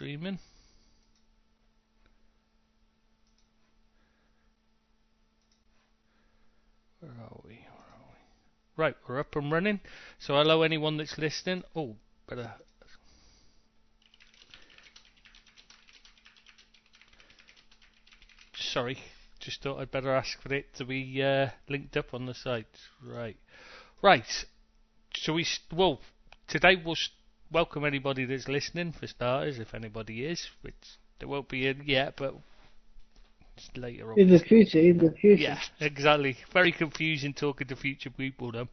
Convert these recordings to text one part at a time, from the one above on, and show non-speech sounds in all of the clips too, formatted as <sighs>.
streaming. Where are we? Where are we? Right, we're up and running. So hello anyone that's listening. Oh, better. Sorry, just thought I'd better ask for it to be uh, linked up on the site. Right, right. So we well today we'll welcome anybody that's listening for starters, if anybody is, which there won't be in yet, but it's later on. In the future, in the future. Yeah, <laughs> exactly. Very confusing talking to future people though.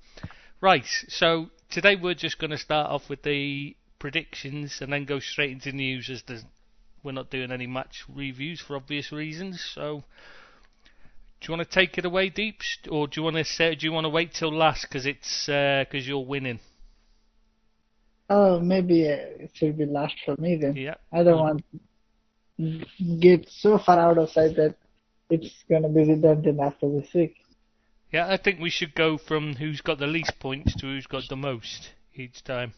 Right, so today we're just going to start off with the predictions and then go straight into news as the, we're not doing any match reviews for obvious reasons. So, do you want to take it away, Deeps, or do you want to say, do you want to wait till last because it's uh, because you're winning? Oh, maybe uh, it should be last for me then. Yeah. I don't want to get so far out of sight that it's gonna be redundant after this week. Yeah, I think we should go from who's got the least points to who's got the most each time.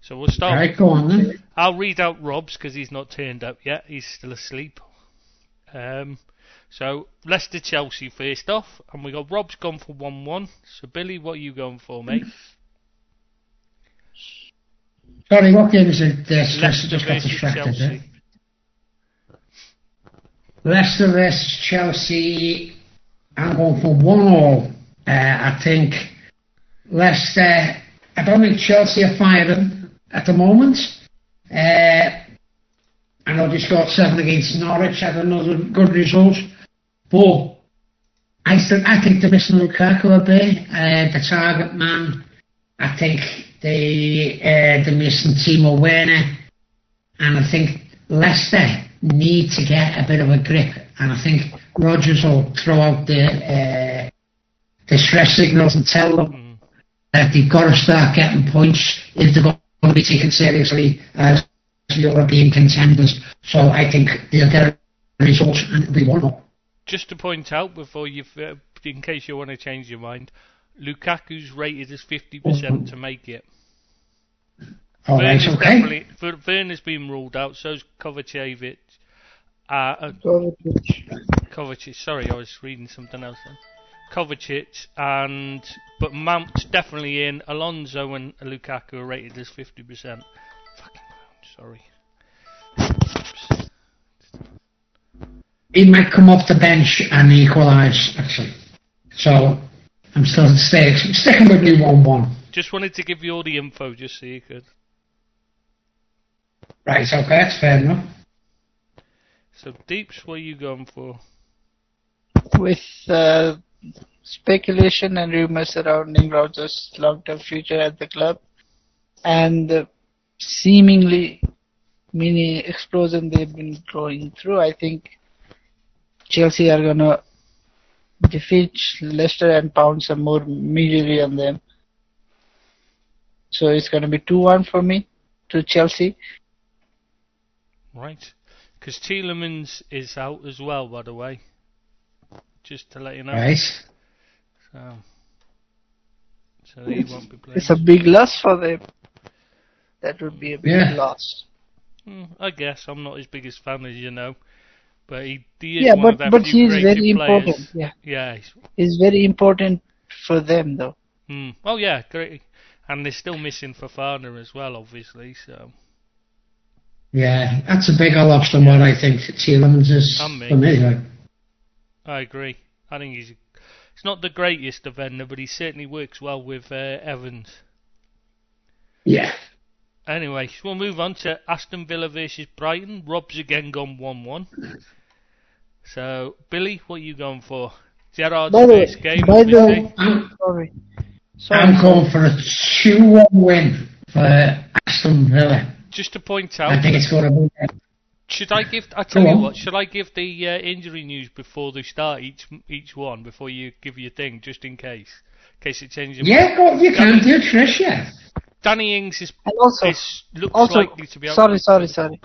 So we'll start. All right, go on then. I'll read out Rob's because he's not turned up yet. He's still asleep. Um, so Leicester Chelsea first off, and we got Rob's gone for one one. So Billy, what are you going for, mate? Sorry, what game is it? This Leicester just got distracted. Chelsea. there. Leicester versus Chelsea. I'm going for one all. Uh, I think Leicester. I don't think Chelsea are firing at the moment. Uh, I know they scored seven against Norwich, had another good result, but I still I think they're missing Lukaku a bit, uh, the target man. I think they uh, they're missing Timo Werner, and I think Leicester need to get a bit of a grip, and I think Rodgers will throw out the uh, the stress signals and tell them that they've got to start getting points if they're going to be taken seriously as European contenders. So I think they'll get a result and it'll be one up. Just to point out before you, uh, in case you want to change your mind, Lukaku's rated as fifty percent to make it. All right, Werner's okay. definitely Ver- Werner's been ruled out. So's Kovacevic. Uh, uh, Kovacic. Kovacic. Sorry, I was reading something else. Then. Kovacic and but Mount's definitely in. Alonso and Lukaku are rated as fifty percent. Fucking Mount, sorry. He might come off the bench and equalise, actually. So I'm still stay, sticking with me 1 1. Just wanted to give you all the info just so you could. Right, okay, that's fair enough. So Deeps, what are you going for? With uh, speculation and rumors surrounding Rodgers' long-term future at the club, and the seemingly mini explosion they've been going through, I think Chelsea are gonna defeat Leicester and pound some more immediately on them. So it's gonna be two-one for me to Chelsea. Right. Because Tielemans is out as well, by the way. Just to let you know. Nice. So, so he won't be playing. It's a big loss for them. That would be a big Yeah. loss. Hmm, I guess I'm not his biggest fan, as you know, but he, he is Yeah, one but of but few he's very players. important. Yeah, Yeah. He's, he's very important for them though. hmm. Oh yeah, great. And they're still missing Fofana as well, obviously. So Yeah, that's a bigger loss than what I think Tielemans is for me. Like. I agree. I think he's he's not the greatest defender, but he certainly works well with uh, Evans. Yeah. Anyway, so we'll move on to Aston Villa versus Brighton. Rob's again gone 1 1. So, Billy, what are you going for? Gerrard's By the way, game. by the the way. I'm, <laughs> sorry. Sorry. I'm going for a 2 1 win for Aston Villa. Just to point out... I out, think it's going to be. should I give? I tell Go you on. what, should I give the uh, injury news before they start each each one before you give your thing, just in case, in case it changes. Yeah, go, you can do it, Trish, yeah. Danny Ings is, And also, is looks also, likely to be out. sorry, sorry, sorry.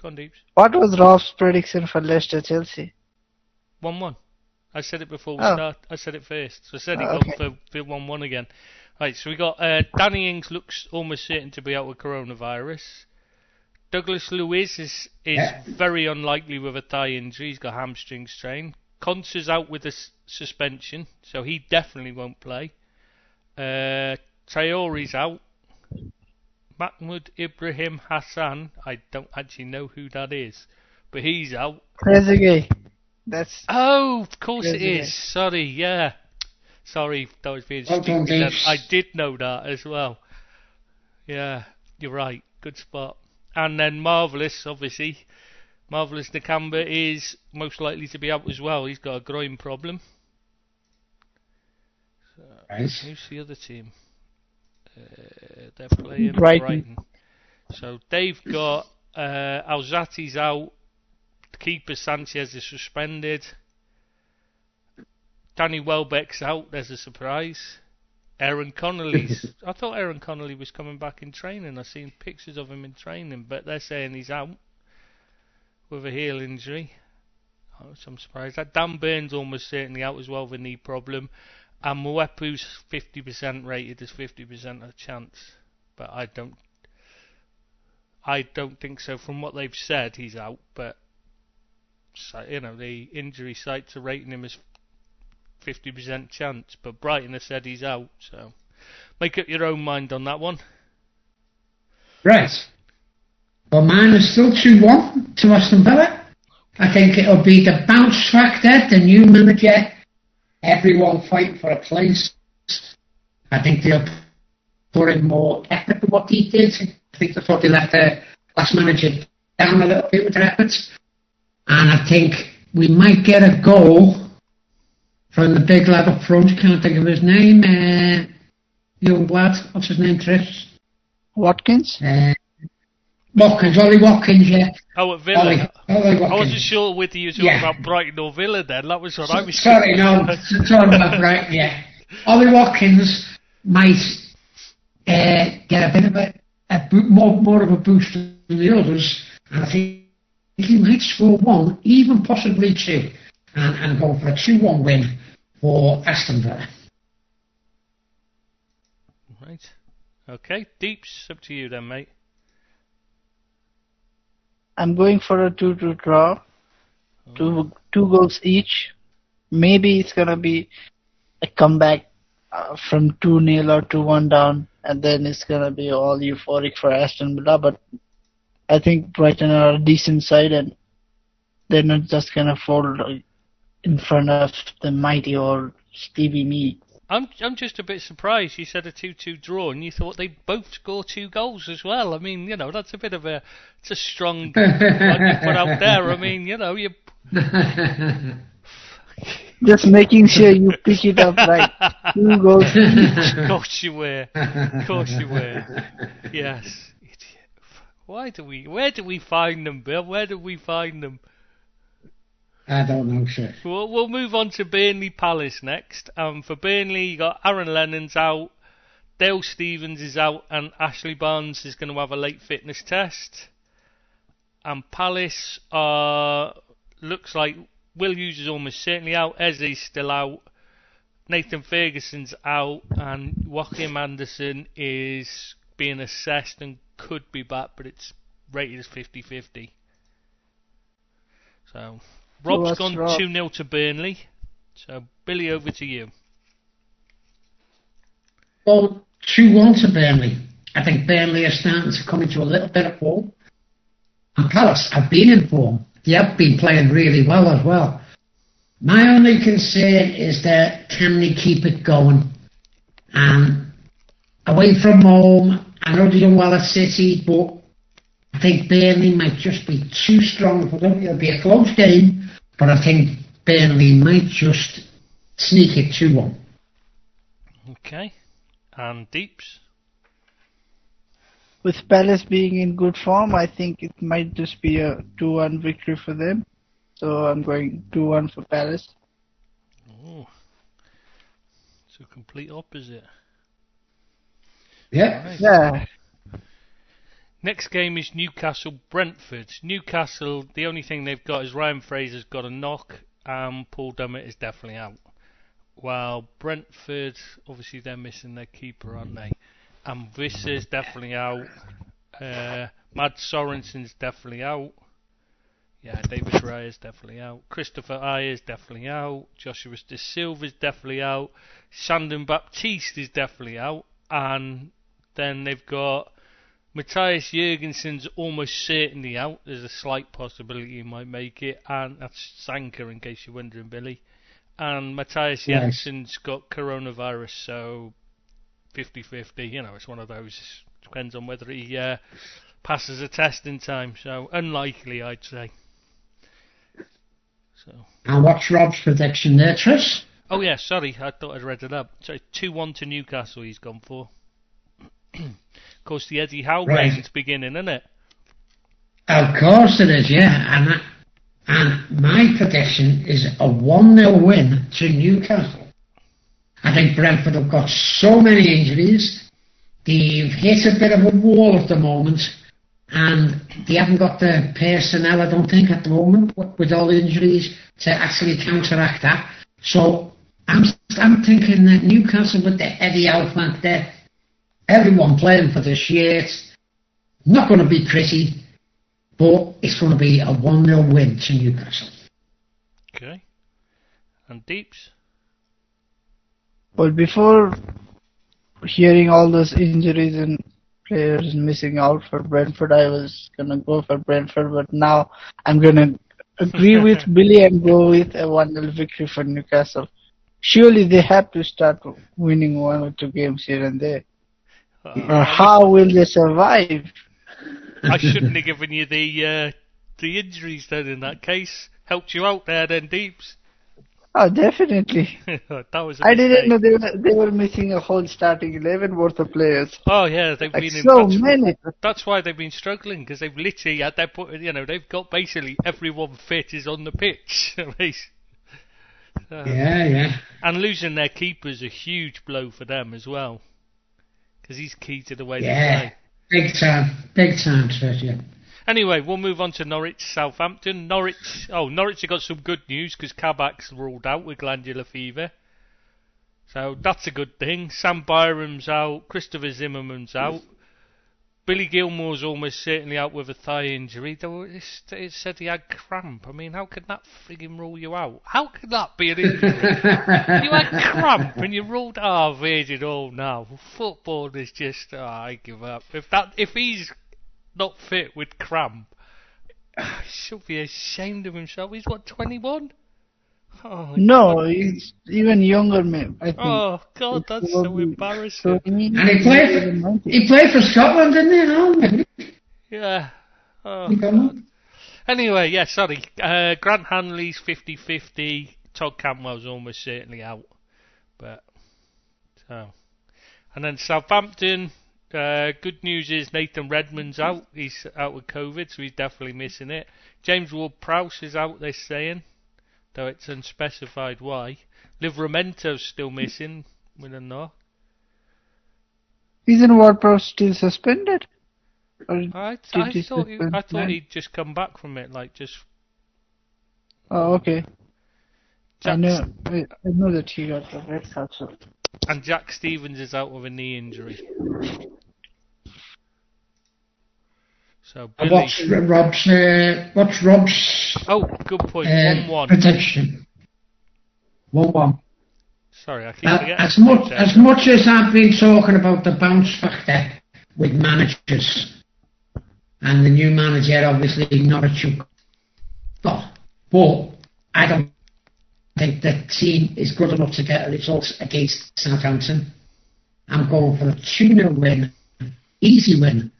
Go on, Deeps. What was Rob's prediction for Leicester Chelsea? One one. I said it before we Oh. start. I said it first. So I said it Oh, got okay. for, for one one again. Right. So we got uh, Danny Ings looks almost certain to be out with coronavirus. Douglas Luiz is is Yeah. very unlikely with a thigh injury. He's got hamstring strain. Konsa's out with a s- suspension, so he definitely won't play. Uh, Traore's out. Mahmoud Ibrahim Hassan, I don't actually know who that is, but he's out. Trezeguet. That's Oh, of course it Trezeguet. is. Sorry, yeah. Sorry, that was being Well stupid. then. I did know that as well. Yeah, you're right. Good spot. And then Marvelous, obviously. Marvelous Nakamba is most likely to be out as well. He's got a groin problem. Right. Who's the other team? Uh, they're playing Brighton. Brighton. So they've got uh, Alzate's out. Keeper Sanchez is suspended. Danny Welbeck's out. There's a surprise. Aaron Connolly's. <laughs> I thought Aaron Connolly was coming back in training. I've seen pictures of him in training, but they're saying he's out with a heel injury. Oh, so I'm surprised. That Dan Burns almost certainly out as well with a knee problem. And Mwepu's 50% rated as 50% of a chance, but I don't. I don't think so. From what they've said, he's out, but you know the injury sites are rating him as 50% chance. But Brighton has said he's out, so make up your own mind on that one. Right. Well, mine is still 2 1 to Aston Villa. I think it'll be the bounce factor, the new manager, everyone fighting for a place. I think they'll put in more effort than what he did. I think they thought they let the last manager down a little bit with their efforts. And I think we might get a goal from the big lad up front. Can't think of his name. Uh, young lad. What's his name, Trish? Watkins. Uh, Watkins, Ollie Watkins, yeah. Oh, at Ollie, Villa. Ollie I wasn't sure whether you were talking Yeah. about Brighton or Villa then. That was what I was Sorry, no, talking <laughs> about right, yeah. Ollie Watkins might uh, get a bit of a, a bo- more, more of a boost than the others, and I think he might score one, even possibly two, and, and go for a 2 1 win for Aston Villa. Right. Okay, Deeps, up to you then, mate. I'm going for a two-two draw. Two two goals each. Maybe it's gonna be a comeback uh, from two 0 or two one down, and then it's gonna be all euphoric for Aston Villa. But I think Brighton are a decent side, and they're not just gonna fold in front of the mighty old Stevie Me. I'm I'm just a bit surprised you said a 2-2 draw and you thought they'd both score two goals as well. I mean, you know, that's a bit of a it's a strong <laughs> one you put out there. I mean, you know, you <laughs> Just making sure you pick it up right. Two goals <laughs> each. of course you were. Of course you were. Yes. Why do we where do we find them, Bill? Where do we find them? I don't know, sir. We'll, we'll move on to Burnley Palace next. Um, for Burnley, you got Aaron Lennon's out, Dale Stephens is out, and Ashley Barnes is going to have a late fitness test. And Palace uh, looks like Will Hughes is almost certainly out. Eze's still out. Nathan Ferguson's out, and Joachim Andersen is being assessed and could be back, but it's rated as 50-50. So Rob's that's gone Rob. 2 0 to Burnley. So, Billy, over to you. Well, 2 1 to Burnley. I think Burnley are starting to come into a little bit of form. And Palace have been in form. They have been playing really well as well. My only concern is that can they keep it going? And away from home, I know they done well at City, but I think Burnley might just be too strong for them. It'll be a close game, but I think Burnley might just sneak it 2 1. Okay. And Deeps. With Palace being in good form, I think it might just be a 2-1 victory for them. So I'm going 2-1 for Palace. Oh. It's a complete opposite. Yeah. Right. Yeah, Next game is Newcastle Brentford. Newcastle, the only thing they've got is Ryan Fraser's got a knock, and Paul Dummett is definitely out. While Brentford, obviously they're missing their keeper, aren't they? And Wissa's definitely out. Uh, Mads Sorensen's definitely out. Yeah, David Raya's definitely out. Kristoffer Ajer's definitely out. Joshua Dasilva's definitely out. Shandon Baptiste is definitely out. And then they've got Mathias Jorgensen's almost certainly out. There's a slight possibility he might make it. And that's Zanka, in case you're wondering, Billy. And Mathias Yes. Jensen's got coronavirus, so 50-50. You know, it's one of those. Depends on whether he uh, passes a test in time. So unlikely, I'd say. So. And what's Rob's prediction there, Tris? Oh yeah, sorry, I thought I'd read it up. So two one to Newcastle. He's gone for. <clears throat> of course, the Eddie Howe Right. reign's beginning, isn't it? Of course it is, yeah. And I- and my prediction is a 1 0 win to Newcastle. I think Brentford have got so many injuries. They've hit a bit of a wall at the moment. And they haven't got the personnel, I don't think, at the moment, with, with all the injuries, to actually counteract that. So I'm, I'm thinking that Newcastle with the Eddie Howe there, everyone playing for this year, it's not going to be pretty but it's going to be a 1 0 win to Newcastle. Okay. And Deeps. Well, before hearing all those injuries and players missing out for Brentford, I was gonna go for Brentford, but now I'm gonna agree <laughs> with Billy and go with a 1-0 victory for Newcastle. Surely they have to start winning one or two games here and there. Uh, how will they survive? I shouldn't have given you the uh, the injuries then. In that case, helped you out there, then Deeps. Oh, definitely. <laughs> that was. A I didn't know they were, they were missing a whole starting 11 worth of players. Oh yeah, they've Like been in. so that's, many. that's why they've been struggling because they've literally had their put. You know, they've got basically everyone fit is on the pitch. <laughs> Uh, Yeah, yeah. And losing their keeper's a huge blow for them as well. Because he's key to the way they Yeah. play. Big time. Big time, Trish, yeah. Anyway, we'll move on to Norwich, Southampton. Norwich, oh, Norwich have got some good news because Kabak's ruled out with glandular fever. So that's a good thing. Sam Byram's out, Christopher Zimmermann's out. Billy Gilmour's almost certainly out with a thigh injury. Though it said he had cramp. I mean, how could that frigging rule you out? How could that be an injury? <laughs> you had cramp and you ruled. Oh, it all now. Football is just. Oh, I give up. If that, if he's not fit with cramp, <sighs> he should be ashamed of himself. He's what, 21? Oh, No, God. he's even younger, man. I think. Oh God, that's so embarrassing. And he played for, he played for Scotland, didn't he? No? Yeah. Oh, He got on. Anyway, yeah, sorry. Uh, Grant Hanley's 50-50. Todd Cantwell's almost certainly out. But so, and then Southampton. Uh, good news is Nathan Redmond's out. He's out with COVID, so he's definitely missing it. James Ward-Prowse is out. They're saying, though it's unspecified why. Livramento's still missing. We don't know. Isn't Ward-Prowse still suspended? Or, I, I thought he, I thought he'd just come back from it, like just. oh, okay. I know. I know that he got the red card. So. And Jack Stephens is out with a knee injury. So Billy. What's Rob's, uh, what's Rob's Oh, good point. uh, One one. prediction? 1 1. Sorry, I keep Uh, forgetting. as much as much as I've been talking about the bounce factor with managers, and the new manager obviously Norwich, have got, but I don't think the team is good enough to get a result against Southampton. I'm going for a 2 0 win, easy win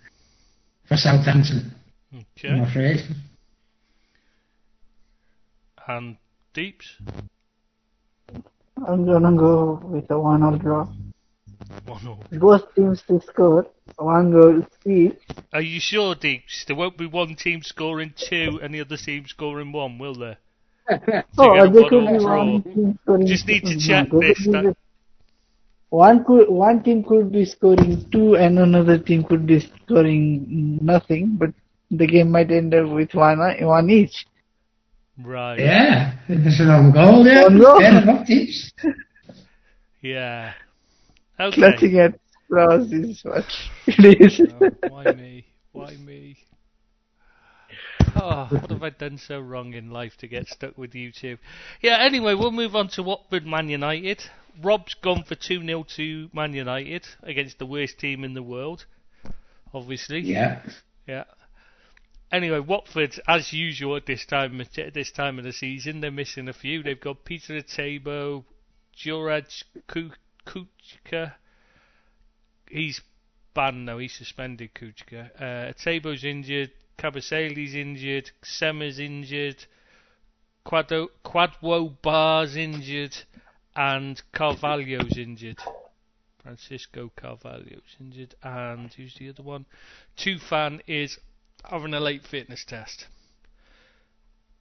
for Southampton. I'm Okay. afraid. And Deeps. I'm gonna go with a one-all draw. One all. Both teams to score one goal each. Are you sure, Deeps? There won't be one team scoring two and the other team scoring one, will there? <laughs> Oh, get there could one-all be draw. one team scoring. Just need to check this, that- just- One could one team could be scoring two, and another team could be scoring nothing. But the game might end up with one one each. Right. Yeah, it's an own goal, <laughs> yeah. Oh, no. Fair enough, Deeps. Yeah. Okay. Clutching at straws is what it is. Oh, why me? Why me? Oh, what have I done so wrong in life to get stuck with YouTube? Yeah, anyway, we'll move on to Watford Man United. Rob's gone for 2 0 to Man United against the worst team in the world, obviously. Yeah. Yeah. Anyway, Watford, as usual at this time this time of the season, they're missing a few. They've got Peter Etebo, Juraj Kucka. He's banned now. He's suspended. Kucka. Uh, Etebo's injured. Kabasele's injured. Sema's injured. Quadwo, Kwadwo Baah's injured. And Carvalho's injured. Francisco Carvalho's injured. And who's the other one? Tufan is having a late fitness test.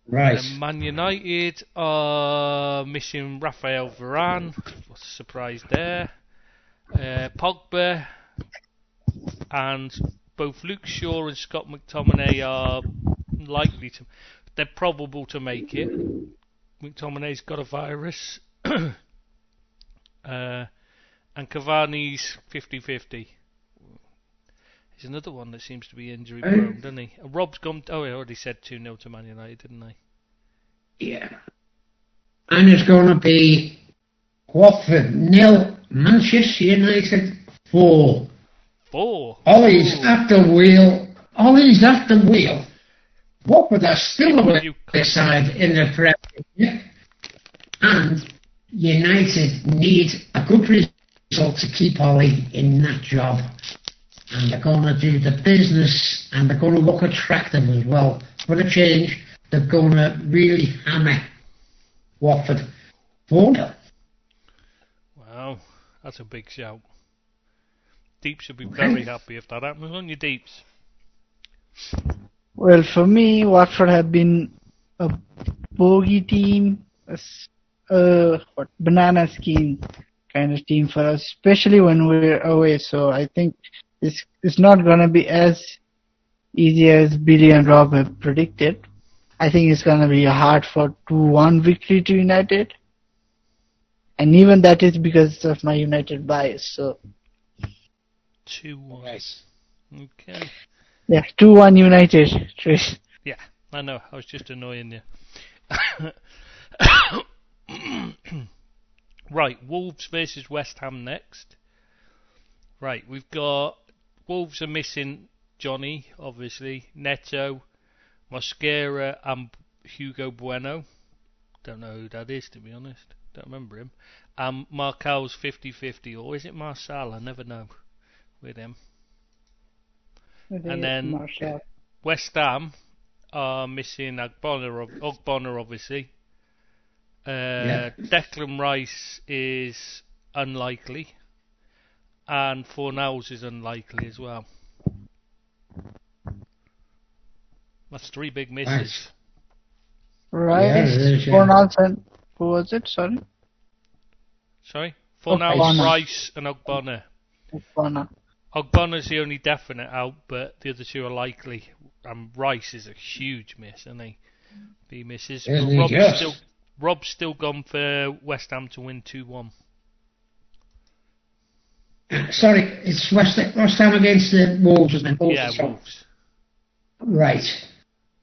Right. And Man United are missing Rafael Varane. What's the surprise there? Uh, Pogba and both Luke Shaw and Scott McTominay are likely to. They're probable to make it. McTominay's got a virus. <coughs> uh, and Cavani's 50-50. He's another one that seems to be injury prone, doesn't he? And Rob's gone. Oh, I already said 2 0 to Man United, didn't I? Yeah. And it's going to be Watford nil, Manchester United four. Four. Ole's Ooh. at the wheel. Ole's at the wheel. Watford are still a You- away side in the Premier. And United need a good result to keep Ole in that job. And they're going to do the business and they're going to look attractive as well. For a change, they're going to really hammer Watford 4 0. Wow, that's a big shout. Deep should be very happy if that happens, won't you, Deeps? Well, for me, Watford have been a bogey team, a uh, what banana skin kind of team for us, especially when we're away. So I think it's it's not gonna be as easy as Billy and Rob have predicted. I think it's gonna be a hard for two-one victory to United, and even that is because of my United bias. So 2 1. Okay. yeah, two-one United. Trish. Yeah, I know, I was just annoying you. <coughs> right, Wolves versus West Ham next. Right, we've got Wolves are missing Jonny, obviously, Neto, Mosquera, and Hugo Bueno. Don't know who that is, to be honest. Don't remember him. Um, Marcal's 50-50, or is it Marcel? I never know with him. And then- Martial. West Ham are missing Ogbonna, ob- Ogbonna obviously. Uh, Yeah. Declan Rice is unlikely, and Fornals is unlikely as well. That's three big misses. Nice. Right. Yeah, it is, yeah. Fornals and who was it? Sorry. Sorry, Fornals, Ogbonna. Rice, and Ogbonna. Ogbonna. Ogbonna's the only definite out, but the other two are likely. And Rice is a huge miss, isn't he? He misses. Isn't But he Rob's just? still Rob's still gone for West Ham to win two one. Sorry, it's West, West Ham against the Wolves, isn't it? Wolves, Yeah. Wolves. Right.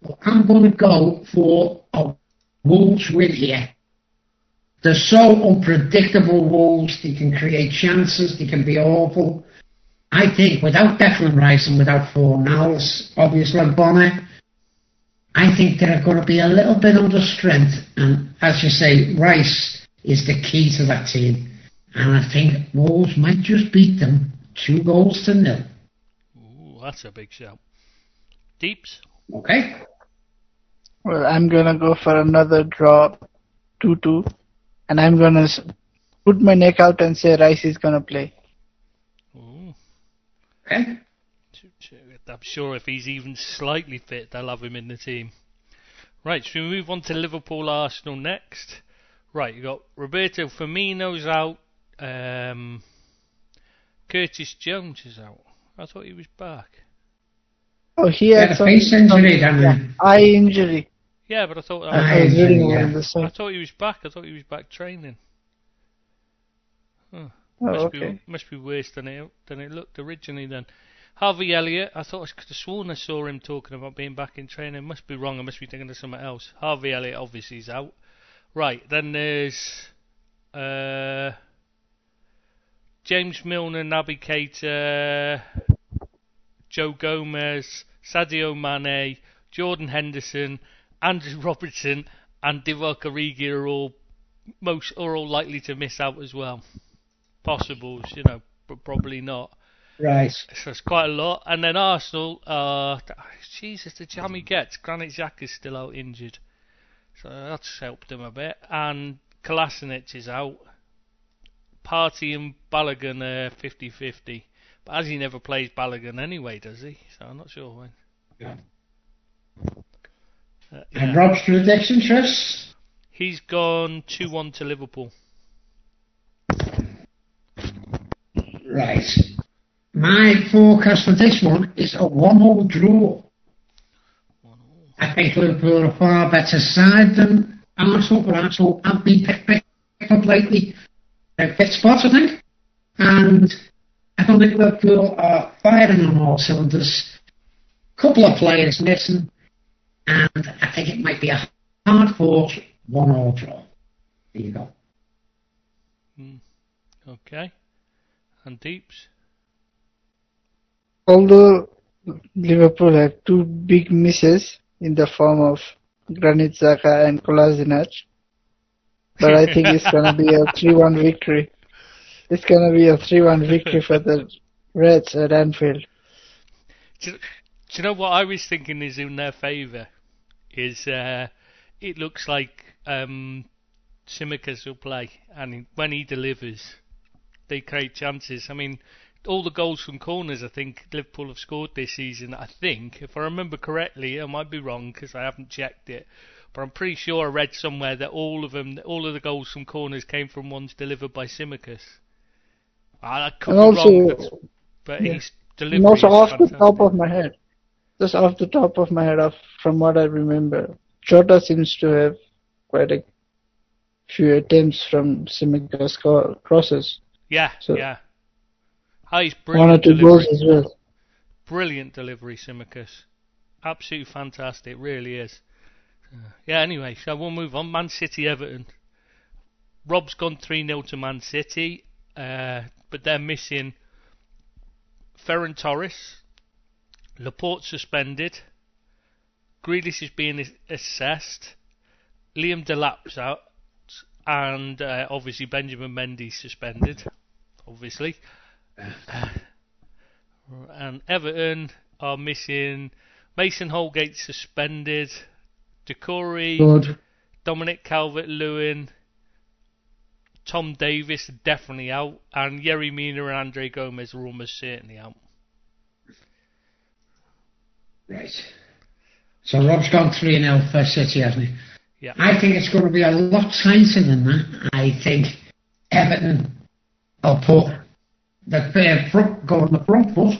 Well, I'm going to go for a Wolves win here. They're so unpredictable, Wolves. They can create chances. They can be awful. I think without Declan Rice and without Fornals, obviously Bonner, I think they're going to be a little bit under strength. And as you say, Rice is the key to that team. And I think Wolves might just beat them two goals to nil. Ooh, that's a big shout. Deeps. Okay? Well, I'm gonna go for another draw, two-two, and I'm gonna put my neck out and say Rice is gonna play. Ooh. Okay? I'm sure if he's even slightly fit, they'll have him in the team. Right, so we move on to Liverpool Arsenal next? Right, you got Roberto Firmino's out. Um, Curtis Jones is out. I thought he was back. Oh, he Yeah, had the some, face injury, some- yeah, eye injury. Yeah, but I thought I was injury, yeah. I thought he was back. I thought he was back training. Oh, Must okay. be must be worse than it than it looked originally. Then, Harvey Elliott, I thought I could have sworn I saw him talking about being back in training. Must be wrong. I must be thinking of something else. Harvey Elliott obviously is out. Right, then there's uh, James Milner, Naby Keita, Joe Gomez, Sadio Mane, Jordan Henderson, Andrew <laughs> Robertson, and Divock Origi are all most are all likely to miss out as well. Possibles, you know, but probably not. Right. So it's quite a lot. And then Arsenal, uh, Jesus, the jam he gets. Granit Xhaka is still out injured. So that's helped him a bit. And Kolasinac is out. Partey and Balogun are 50 50. But as he never plays Balogun anyway, does he? So I'm not sure when. Yeah. Uh, And yeah. Rob's prediction, Tris? He's gone 2 1 to Liverpool. Right. My forecast for this one is a one-all draw. I think Liverpool are a far better side than Arsenal, but Arsenal have been picked, picked up lately. They're fit spots, I think. And I don't think Liverpool are firing on all cylinders. A couple of players missing, and I think it might be a hard-fought one-all draw. There you go. Hmm. Okay. And Deeps? Although Liverpool had two big misses in the form of Granit Xhaka and Kolasinac, but I think it's gonna be a <laughs> 3-1 victory. It's gonna be a 3-1 victory for the Reds at Anfield. Do, do you know what I was thinking is in their favour? Is uh, it looks like um, Tsimikas will play, and when he delivers, they create chances. I mean, all the goals from corners I think Liverpool have scored this season. I think, if I remember correctly, I might be wrong because I haven't checked it, but I'm pretty sure I read somewhere that all of them, all of the goals from corners came from ones delivered by Tsimikas. I, could And be wrong, but, also, but yeah. his and delivery also off the top of my head, just off the top of my head, from what I remember, Jota seems to have quite a few attempts from Tsimikas co- crosses. Yeah, So- yeah. Oh, he's One or brilliant two delivery. goals as well. Brilliant delivery, Tsimikas. Absolutely fantastic, really is. Uh, yeah, anyway, so we'll move on. Man City Everton. Rob's gone 3 0 to Man City, uh, but they're missing Ferran Torres, Laporte suspended, Grealish is being assessed, Liam Delap's out, and uh, obviously Benjamin Mendy suspended, obviously. Uh, and Everton are missing Mason Holgate suspended, Decory, Good. Dominic Calvert Lewin, Tom Davies definitely out, and Yerry Mina and Andre Gomes are almost certainly out. Right. So Rob's gone 3 0 for City, hasn't he? Yeah. I think it's going to be a lot tighter than that. I think Everton will put the fair front, go on the front foot.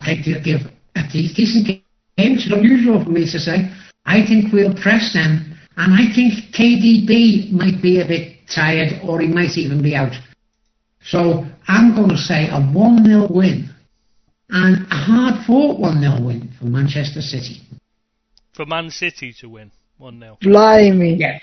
I think they'll give a decent game. It's unusual for me to say. I think we'll press them, and I think KDB might be a bit tired, or he might even be out. So I'm going to say a 1 0 win, and a hard fought 1 0 win for Manchester City. For Man City to win 1 0. Blimey. Yeah.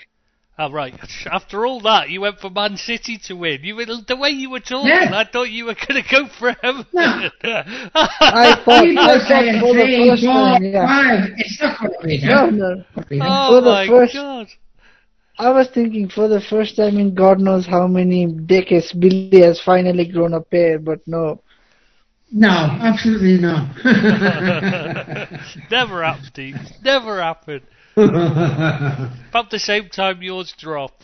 Oh, right. <laughs> After all that, you went for Man City to win. You were, the way you were talking, Yeah. I thought you were going to go for Everton. <laughs> No. <laughs> I thought, People I are thought saying for the three, first time, yeah. five. It's not going to be No, that. no. Not oh For the my first- god. I was thinking for the first time in God knows how many decades, Billy has finally grown a pair, but no. No, absolutely not. Never happened, Steve. Never happened. <laughs> About the same time yours drop.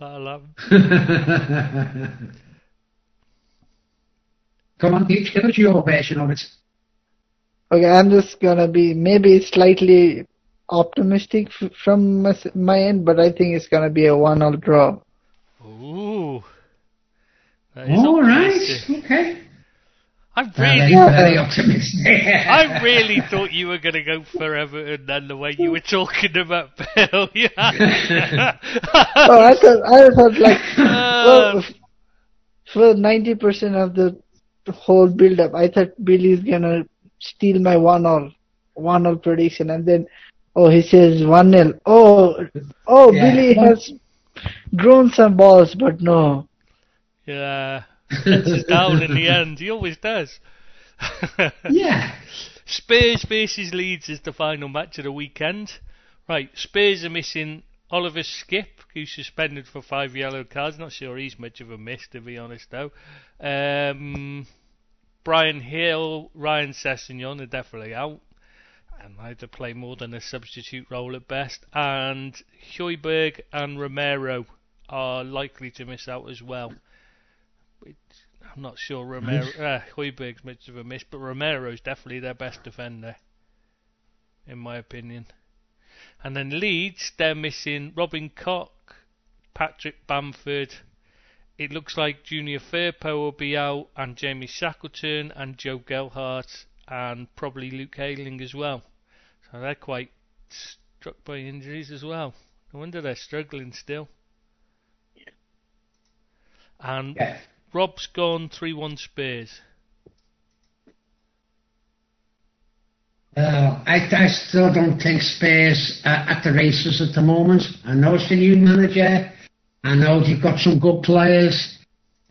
That'll <laughs> happen. Come on, Deep, give us your version of it. Okay, I'm just gonna be maybe slightly optimistic f- from my, my end, but I think it's gonna be a one-all draw. Ooh. That is All right, optimistic. okay. I Well, really, you're very optimistic. <laughs> I really thought you were going to go for Everton then the way you were talking about Bill. <laughs> Yeah. <laughs> Oh, I thought I thought like Uh, well, for ninety percent of the whole build up. I thought Billy's gonna steal my one all, one all prediction, and then oh he says one nil. Oh, oh Yeah. Billy has grown some balls, but no. Yeah, us down in the end. He always does. Yeah. Spurs versus Leeds is the final match of the weekend. Right, Spurs are missing Oliver Skipp, who's suspended for five yellow cards. Not sure he's much of a miss, to be honest, though. Um, Bryan Gil, Ryan Sessegnon are definitely out. And had to play more than a substitute role at best. And Hojbjerg and Romero are likely to miss out as well. Which I'm not sure Romero, uh, Hojbjerg's much of a miss, but Romero's definitely their best defender, in my opinion. And then Leeds, they're missing Robin Koch, Patrick Bamford. It looks like Junior Firpo will be out, and Jamie Shackleton, and Joe Gelhardt, and probably Luke Ayling as well. So they're quite struck by injuries as well. No wonder they're struggling still. And Yeah. Rob's gone 3 1 Spurs. Uh, I, I still don't think Spurs are at the races at the moment. I know it's the new manager. I know they've got some good players.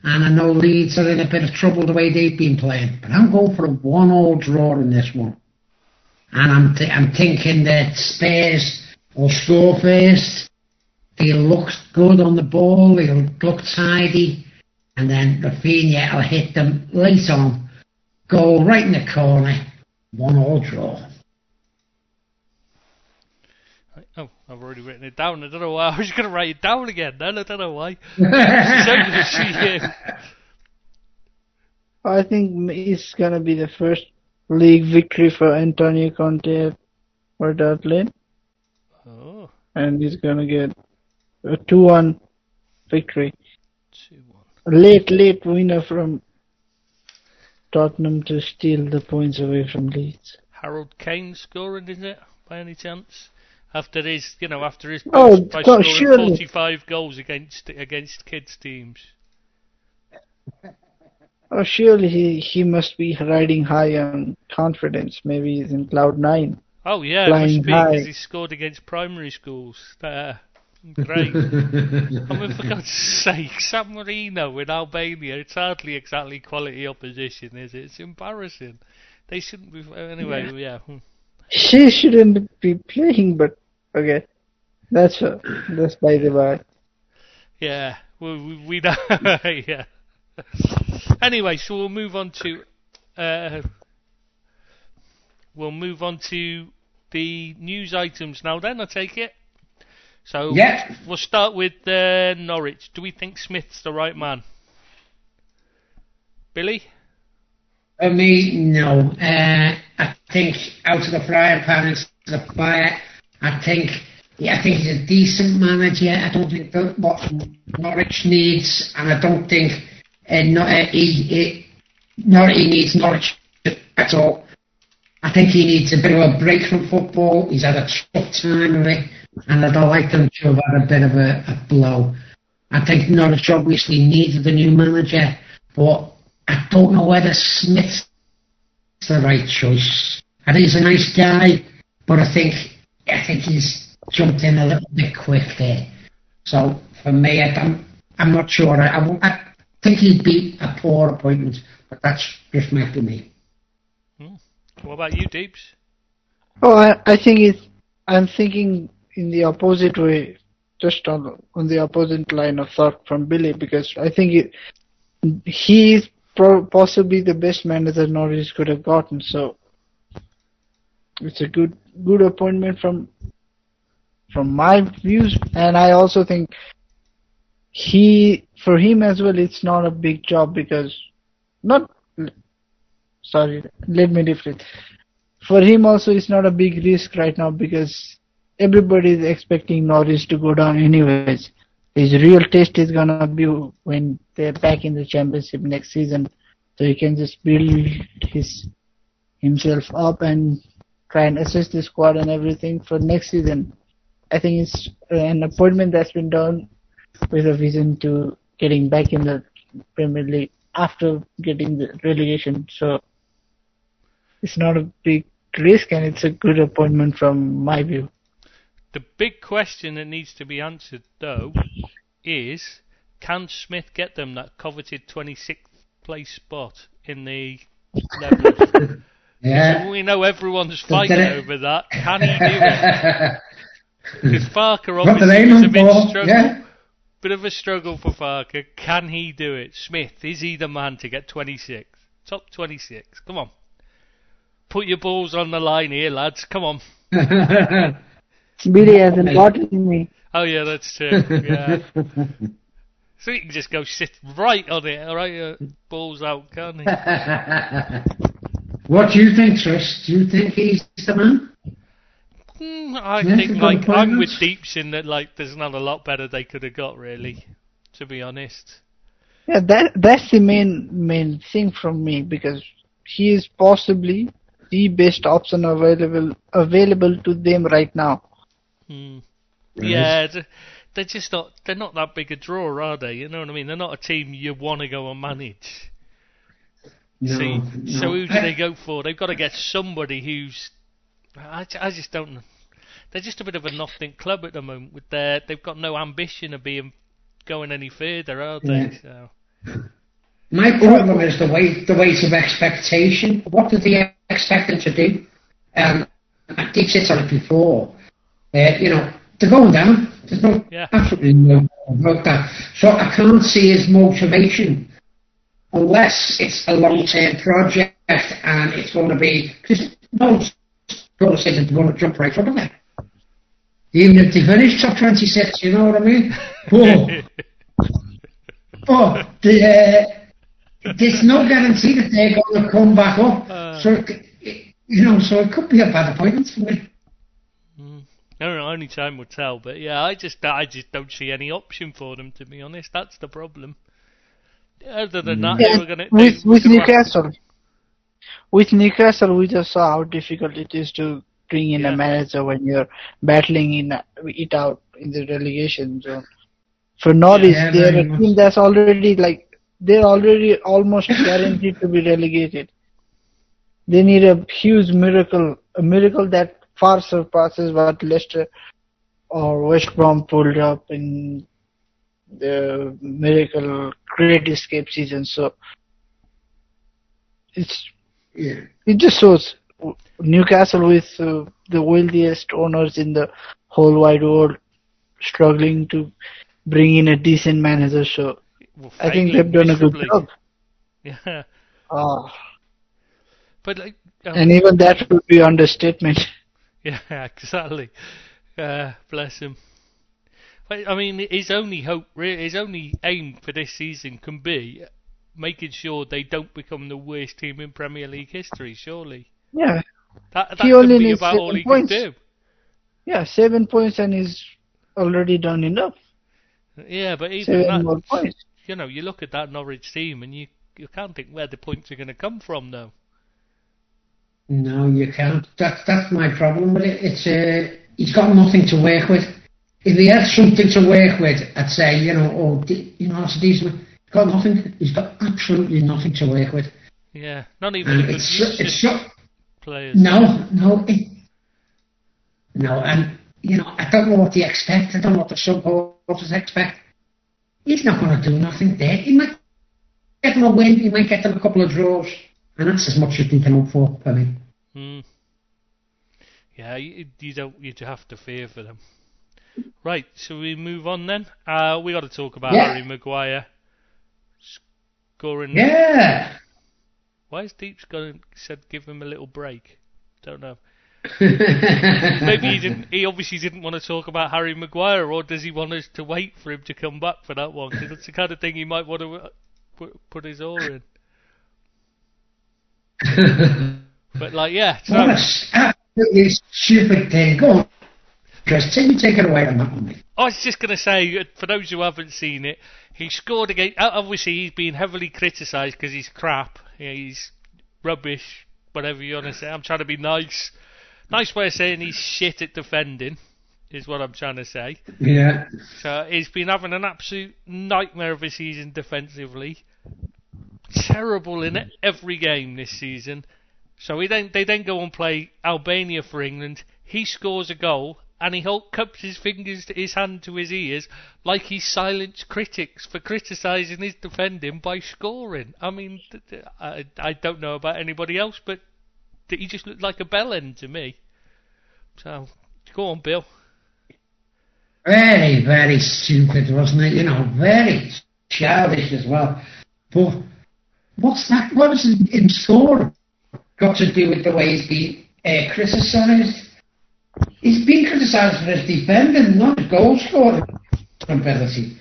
And I know Leeds are in a bit of trouble the way they've been playing. But I'm going for a one-all draw in this one. And I'm, th- I'm thinking that Spurs will score first. They'll look good on the ball. They'll look tidy. And then Raphinha will hit them late on. Goal right in the corner. One all draw. Oh, I've already written it down. I don't know why. <laughs> I was going to write it down again then. I don't know why. so good to see you. I think it's gonna be the first league victory for Antonio Conte for Dudley, Oh, and he's gonna get a 2-1 victory. 2 1. A late, late winner from Tottenham to steal the points away from Leeds. Harold Kane scoring, is it, by any chance? After his, you know, after his Oh, by God, scoring surely. 45 goals against against kids teams. Oh, surely he, he must be riding high on confidence. Maybe he's in cloud nine. Oh yeah, Flying must be high. because he scored against primary schools. Uh, great. I mean, for God's sake, San Marino in Albania, it's hardly exactly quality opposition, is it? It's embarrassing. They shouldn't be. Anyway, yeah. hmm. She shouldn't be playing, but okay. That's uh, that's by the by. Yeah, we, we, we know. <laughs> yeah. Anyway, so we'll move on to. Uh, we'll move on to the news items now. Then I take it. So Yeah. we'll start with uh, Norwich. Do we think Smith's the right man? Billy? For me, no. Uh, I think out of the frying pan into the fire. I think, yeah, I think he's a decent manager. I don't think that what Norwich needs, and I don't think uh, no, uh, he, he, Norwich needs Norwich at all. I think he needs a bit of a break from football. He's had a tough time of it, and I don't like them to have had a bit of a, a blow. I think Norwich obviously needed a new manager, but I don't know whether Smith's the right choice. I think he's a nice guy, but I think I think he's jumped in a little bit quick there. So for me, I, I'm I'm not sure. I, I, I think he'd be a poor appointment, but that's just might be me. What about you, Deeps? Oh, I, I think it's. I'm thinking in the opposite way, just on on the opposite line of thought from Billy, because I think it, he is pro- possibly the best manager Norwich could have gotten. So it's a good good appointment from from my views, and I also think he for him as well. It's not a big job because not. Sorry, let me rephrase for him also it's not a big risk right now because everybody is expecting Norris to go down anyways. His real test is gonna be when they're back in the championship next season, so he can just build his himself up and try and assess the squad and everything for next season. I think it's an appointment that's been done with a vision to getting back in the Premier League after getting the relegation. So it's not a big risk and it's a good appointment from my view. The big question that needs to be answered, though, is can Smith get them that coveted 26th place spot in the level? <laughs> Yeah. we know everyone's fighting over that. Can he do it? <laughs> Because Farke obviously was a bit struggle. yeah. Bit of a struggle for Farke. Can he do it? Smith, is he the man to get 26? Top 26. Come on. Put your balls on the line here, lads. Come on. <laughs> Billy hasn't gotten me. Oh yeah, that's true. Yeah. <laughs> so he can just go sit right on it, alright? Uh, balls out, can't he? <laughs> what do you think, Tris? Do you think he's the man? Hmm, I Yeah, think you've got like I'm with appointments. Deeps in that like there's not a lot better they could have got really, to be honest. Yeah, that that's the main main thing from me because he is possibly the best option available available to them right now. Right. Yeah, they're just not. They're not that big a draw, are they? You know what I mean? They're not a team you want to go and manage. No, See, no. so who do they go <laughs> for? They've got to get somebody who's. I, I just don't know. They're just a bit of a nothing club at the moment. With their, they've got no ambition of being going any further, are they? So <laughs> My problem is the weight, the weight of expectation. What did they expect them to do? Um, I did sit on it before. Uh, you know, they're going down. There's no Yeah. absolutely no about that. So I can't see his motivation unless it's a long-term project and it's going to be because no one's going to say that they're going to jump right up there. Even if they finish top 26, you know what I mean? <laughs> Whoa. But the, uh, there's no guarantee that they're going to come back up. Uh. so, it, it- you know, so it could be a bad appointment for me. I don't know. Only time will tell. But yeah, I just I just don't see any option for them to be honest. That's the problem. Other than that, Yeah, they were gonna with with Newcastle, with Newcastle, we just saw how difficult it is to bring in Yeah. a manager when you're battling in it out in the relegation zone. For Norwich, Yeah, they're a team that's already like they're already almost <coughs> guaranteed to be relegated. They need a huge miracle, a miracle that far surpasses what Leicester or West Brom pulled up in the miracle great escape season. So it's Yeah. it just shows Newcastle with uh, the wealthiest owners in the whole wide world struggling to bring in a decent manager. So were I think they've done a good job. Yeah, Ah, but like, um, and even that would be understatement. Yeah, <laughs> exactly. Uh, bless him. But, I mean, his only hope, his only aim for this season can be making sure they don't become the worst team in Premier League history. Surely Yeah, that that He only be needs about all seven he points. yeah, seven points and he's already done enough. Yeah, but even Seven that, more points. you know, you look at that Norwich team and you you can't think where the points are going to come from, though. No, you can't. That's that's my problem with it. It's uh, he's got nothing to work with. If he had something to work with, I'd say, you know, oh, d- you know, it's a decent. He's got nothing. He's got absolutely nothing to work with. Yeah, not even And a good it's it's so, players. no, no, it, no, and you know, I don't know what they expect. I don't know what the supporters expect. He's not going to do nothing there. He might get them a win. He might get them a couple of draws, and that's as much as they can up for. I mean. Hmm. Yeah, you, you don't you have to fear for them. Right, so we move on then. Uh, we got to talk about Yeah. Harry Maguire scoring. Yeah. Why has Deep's going said give him a little break? Don't know. <laughs> Maybe he didn't. He obviously didn't want to talk about Harry Maguire, or does he want us to wait for him to come back for that one? Because it's the kind of thing he might want to uh, put, put his oar in. <laughs> But like, yeah, so, what a s- absolutely stupid thing. Go on, Chris. Take, take it away on that one. mate. I was just going to say, uh, for those who haven't seen it, he scored against. uh, Obviously, he's been heavily criticised because he's crap. Yeah, he's rubbish, whatever you want to say. I'm trying to be nice. Nice way of saying he's shit at defending, is what I'm trying to say. Yeah. So he's been having an absolute nightmare of a season defensively. Terrible in every game this season. So he then they then go and play Albania for England. He scores a goal and he cups his fingers to his hand to his ears like he silenced critics for criticising his defending by scoring. I mean, I, I don't know about anybody else, but he just looked like a bellend to me. So, go on, Bill. Very, very stupid, wasn't it? You know, very childish as well. But what's that? What was in score got to do with the way he's been uh, criticised? He's been criticised for his defending, not his goal scoring ability.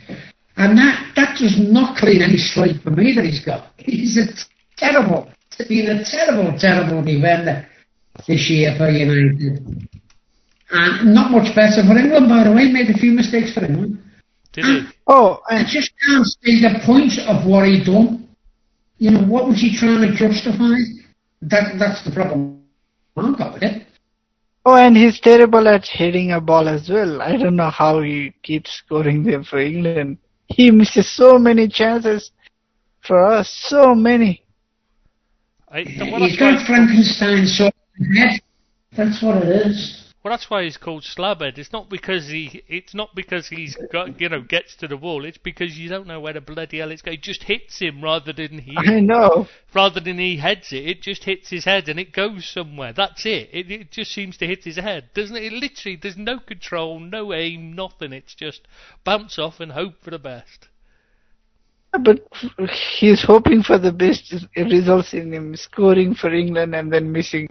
And that, that does not clean any slate for me that he's got. He's a terrible, been a terrible, terrible defender this year for United. And not much better for England, by the way. Made a few mistakes for England. Did he? Oh, I just can't see the point of what he done. You know, what was he trying to justify? That that's the problem I've got with it. Oh, and he's terrible at hitting a ball as well. I don't know how he keeps scoring them for England. He misses so many chances for us, so many. I, he's got Frankenstein's sort of head. That's what it is. Well, that's why he's called Slabhead. It's not because he. It's not because he's got you know gets to the wall. It's because you don't know where the bloody hell it's going. It just hits him rather than he. I know. Rather than he heads it, it just hits his head and it goes somewhere. That's it. It, it just seems to hit his head, doesn't it? It literally there's no control, no aim, nothing. It's just bounce off and hope for the best. But he's hoping for the best. It results in him scoring for England and then missing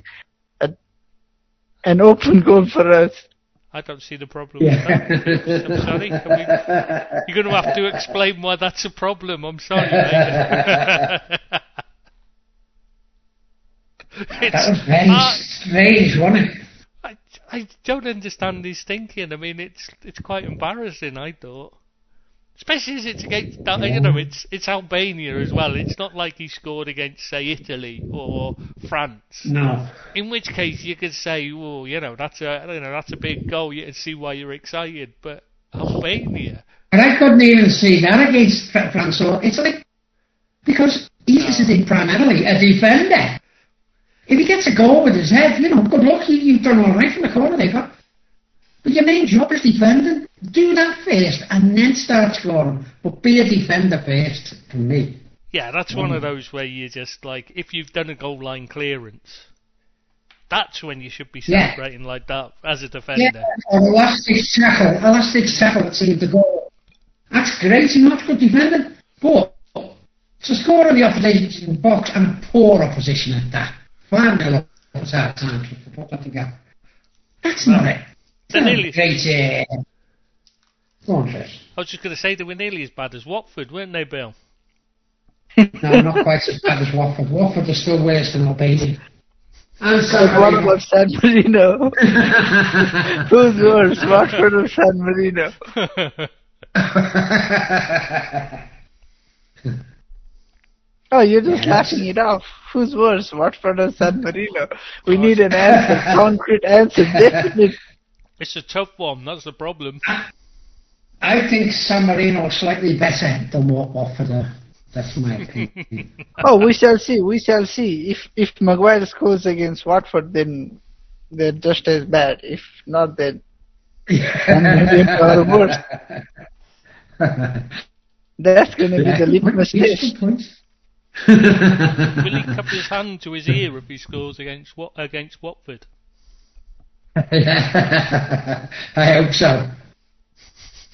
an open goal for us. I don't see the problem yeah. with that. I'm sorry. We, you're going to have to explain why that's a problem. I'm sorry, mate. <laughs> that was very uh, strange, wasn't it? I, I don't understand his thinking. I mean, it's it's quite embarrassing. I thought. Especially as it's against, uh, you know, it's it's Albania as well. It's not like he scored against, say, Italy or France. No. In which case you could say, well, you know, that's a, you know, that's a big goal. You can see why you're excited. But Albania. And I couldn't even see that against France or Italy because he is primarily a defender. If he gets a goal with his head, you know, good luck. You, you've done all right from the corner there, but but your main job is defending. Do that first and then start scoring. But be a defender first, for me. Yeah, that's one of those where you just like, if you've done a goal line clearance, that's when you should be celebrating yeah. like that as a defender. Yeah, or elastic tackle, elastic tackle that saved the goal. That's great, you're not good defending. But to score on the opposition box and a poor opposition at that, 5 0 was hard time to put that together. That's not it. They're nearly. Great, uh, Go on, Chris. I was just going to say they were nearly as bad as Watford, weren't they, Bill? <laughs> no, not quite as bad as Watford. Watford are still worse than Albania. I'm sorry. What about San <laughs> Marino? <laughs> Who's worse, Watford or San Marino? oh, you're just laughing it off. Who's worse, Watford or San Marino? We need an answer, concrete answer, definite. It's a tough one. That's the problem. I think San Marino is slightly better than what Watford are. That's my opinion. <laughs> oh, we shall see. We shall see. If if Maguire scores against Watford, then they're just as bad. If not, then are worse. <laughs> That's going to be the litmus test. Will he cup his hand to his ear if he scores against against Watford? <laughs> I hope so.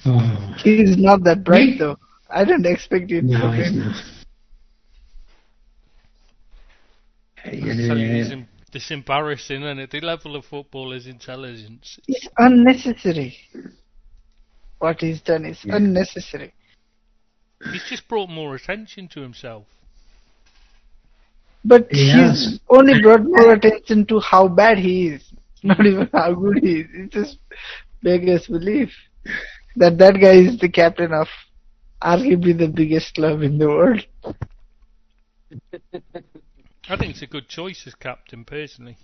Oh. He's not that bright though. I didn't expect it. No, he's not. Yeah. It's embarrassing, and at the level of football is intelligence. It's unnecessary. What he's done is yeah. unnecessary. He's just brought more attention to himself. But he's only brought more attention to how bad he is. Not even how good he is. It's just beggars belief that that guy is the captain of arguably the biggest club in the world. I think it's a good choice as captain, personally.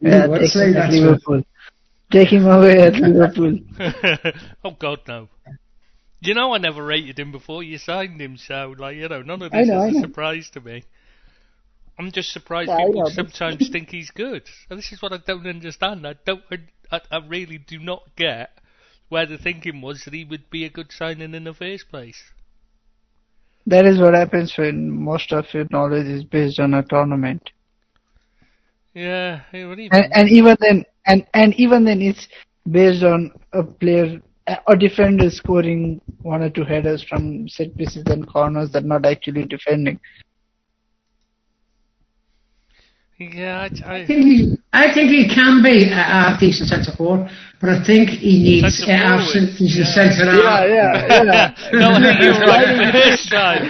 Yeah, yeah take him at Liverpool. Take him away at Liverpool. <laughs> oh God, no. You know, I never rated him before you signed him, so like you know, none of this know, is a surprise to me. I'm just surprised Yeah, people sometimes think he's good. And this is what I don't understand. I don't, I, I really do not get where the thinking was that he would be a good signing in the first place. That is what happens when most of your knowledge is based on a tournament. Yeah, yeah, what do you And, and even then, and, and even then it's based on a player, a defender scoring one or two headers from set pieces and corners that not actually defending. Yeah, I, I think he, I think he can be a half decent centre forward, but I think he needs a half forward, decent yeah. centre half. Yeah, yeah, yeah. no, I think you're right the first time.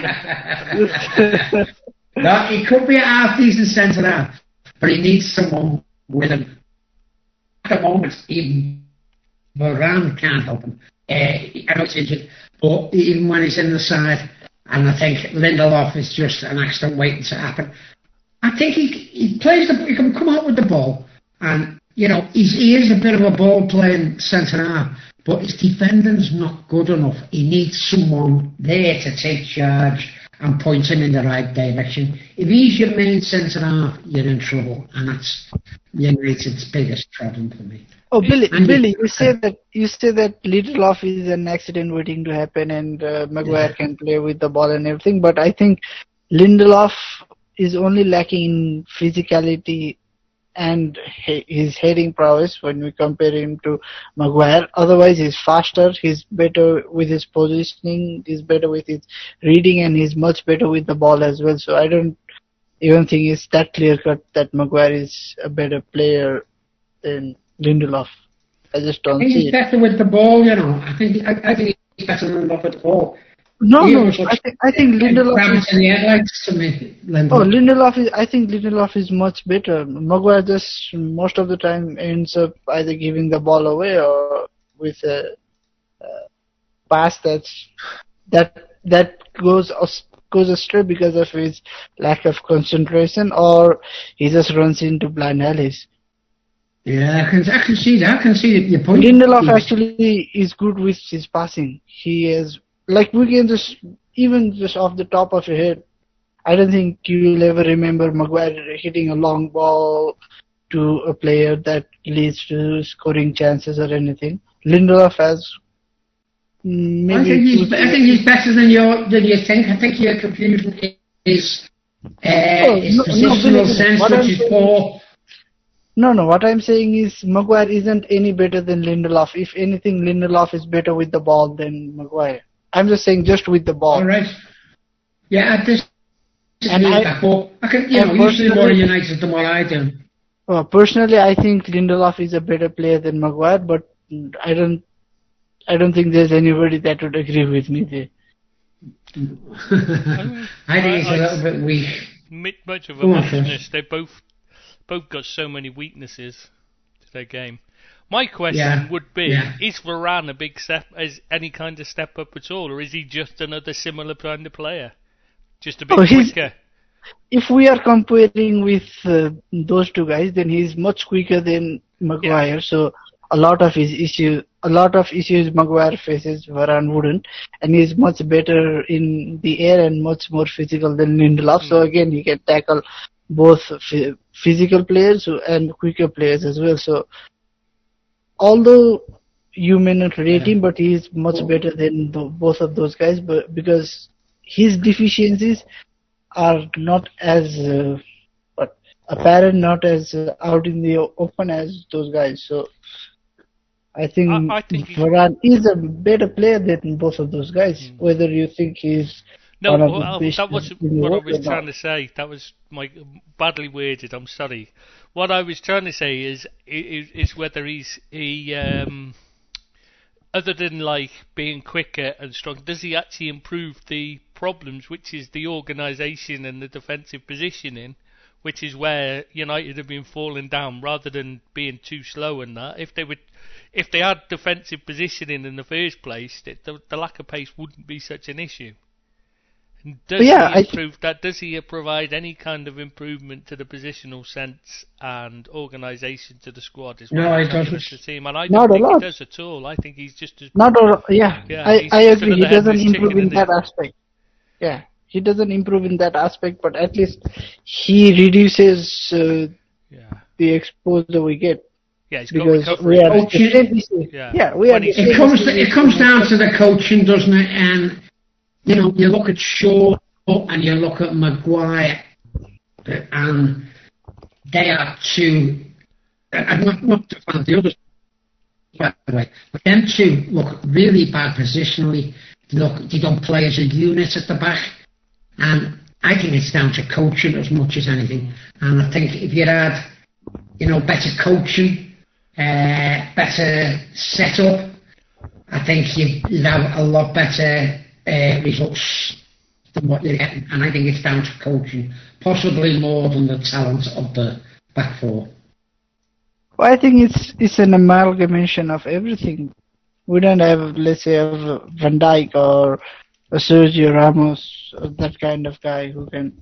no, he could be a half decent centre half, but he needs someone with him. At the moment, even Varane can't help him. Uh, I know it's injured, but even when he's in the side, and I think Lindelof is just an accident waiting to happen. I think he he plays the he can come out with the ball, and you know he's, he is a bit of a ball playing centre half, but his defending's not good enough. He needs someone there to take charge and point him in the right direction. If he's your main centre half, you're in trouble, and that's United's biggest problem for me. Oh, Billy, And- Billy, you say that you say that Lindelof is an accident waiting to happen, and uh, Maguire Yeah. can play with the ball and everything. But I think Lindelof is only lacking in physicality and his heading prowess when we compare him to Maguire. Otherwise, he's faster. He's better with his positioning. He's better with his reading, and he's much better with the ball as well. So I don't even think it's that clear cut that Maguire is a better player than Lindelof. I just don't think see he's it. better with the ball, you know. I think I, I think he's better than Lindelof the ball. No, no, I think I think Lindelof is. in to me. Lindelof. Oh, Lindelof is. I think Lindelof is much better. Maguire just most of the time ends up either giving the ball away or with a, uh pass that's that that goes goes astray because of his lack of concentration, or he just runs into blind alleys. Yeah, I can, I can see that. I can see your point. Lindelof actually is good with his passing. He is like we can just even just off the top of your head. I don't think you'll ever remember Maguire hitting a long ball to a player that leads to scoring chances or anything. Lindelof has maybe I think he's, I think he's better than you than you think. I think your confusion is uh, Oh, his no, no, positional sense, what which I'm is saying- poor. No, no. What I'm saying is Maguire isn't any better than Lindelof. If anything, Lindelof is better with the ball than Maguire. I'm just saying just with the ball. All right. Yeah, I just. And I- I, can, you and know, you see more personally- United than what I do. Uh, personally, I think Lindelof is a better player than Maguire, but I don't, I don't think there's anybody that would agree with me there. <laughs> I think he's a little bit weak. Mi- much of a Go on, muchness. They both both got so many weaknesses to their game. My question Yeah, would be: yeah. Is Varane a big step? Is any kind of step up at all, or is he just another similar kind of player, just a bit Oh, quicker? If we are comparing with uh, those two guys, then he's much quicker than Maguire. So a lot of his issue, a lot of issues Maguire faces, Varane wouldn't, and he's much better in the air and much more physical than Lindelof. So again, he can tackle both phy- physical players and quicker players as well. So although you may not rate him, but he is much better than the, both of those guys, but because his deficiencies are not as uh, apparent, not as uh, out in the open as those guys. So I think, I- I think Varane is a better player than both of those guys. Whether you think he's No, one of the well, that wasn't what I was trying to say. That was my badly worded. I'm sorry. What I was trying to say is is, is whether he's he um, other than like being quicker and strong, does he actually improve the problems, which is the organisation and the defensive positioning, which is where United have been falling down rather than being too slow in that. If they would, if they had defensive positioning in the first place, the, the lack of pace wouldn't be such an issue. Does yeah, he I improve that? Does he provide any kind of improvement to the positional sense and organisation to the squad? Is No, he I'm saying doesn't. with The team, and I Not don't a think he lot. does at all. I think he's just as Not all, yeah, Yeah, I, I agree. He doesn't improve chicken, in that he? aspect. Yeah, he doesn't improve in that aspect, but at least he reduces uh, yeah, the exposure we get yeah. He's got because recovery. we are Oh, at the same issue. Yeah. Yeah, we are. When the It comes issue it comes down to the coaching, doesn't it? And you know, you look at Shaw and you look at Maguire, and they are two. And not not to find the others, by the way, but them two look really bad positionally. Look, they don't play as a unit at the back, and I think it's down to coaching as much as anything. And I think if you had, you know, better coaching, uh, better setup, I think you'd have a lot better uh, results than what you're getting. And I think it's down to coaching, possibly more than the talent of the back four. Well, I think it's it's an amalgamation of everything. We don't have, let's say, a Van Dijk or a Sergio Ramos, or that kind of guy who can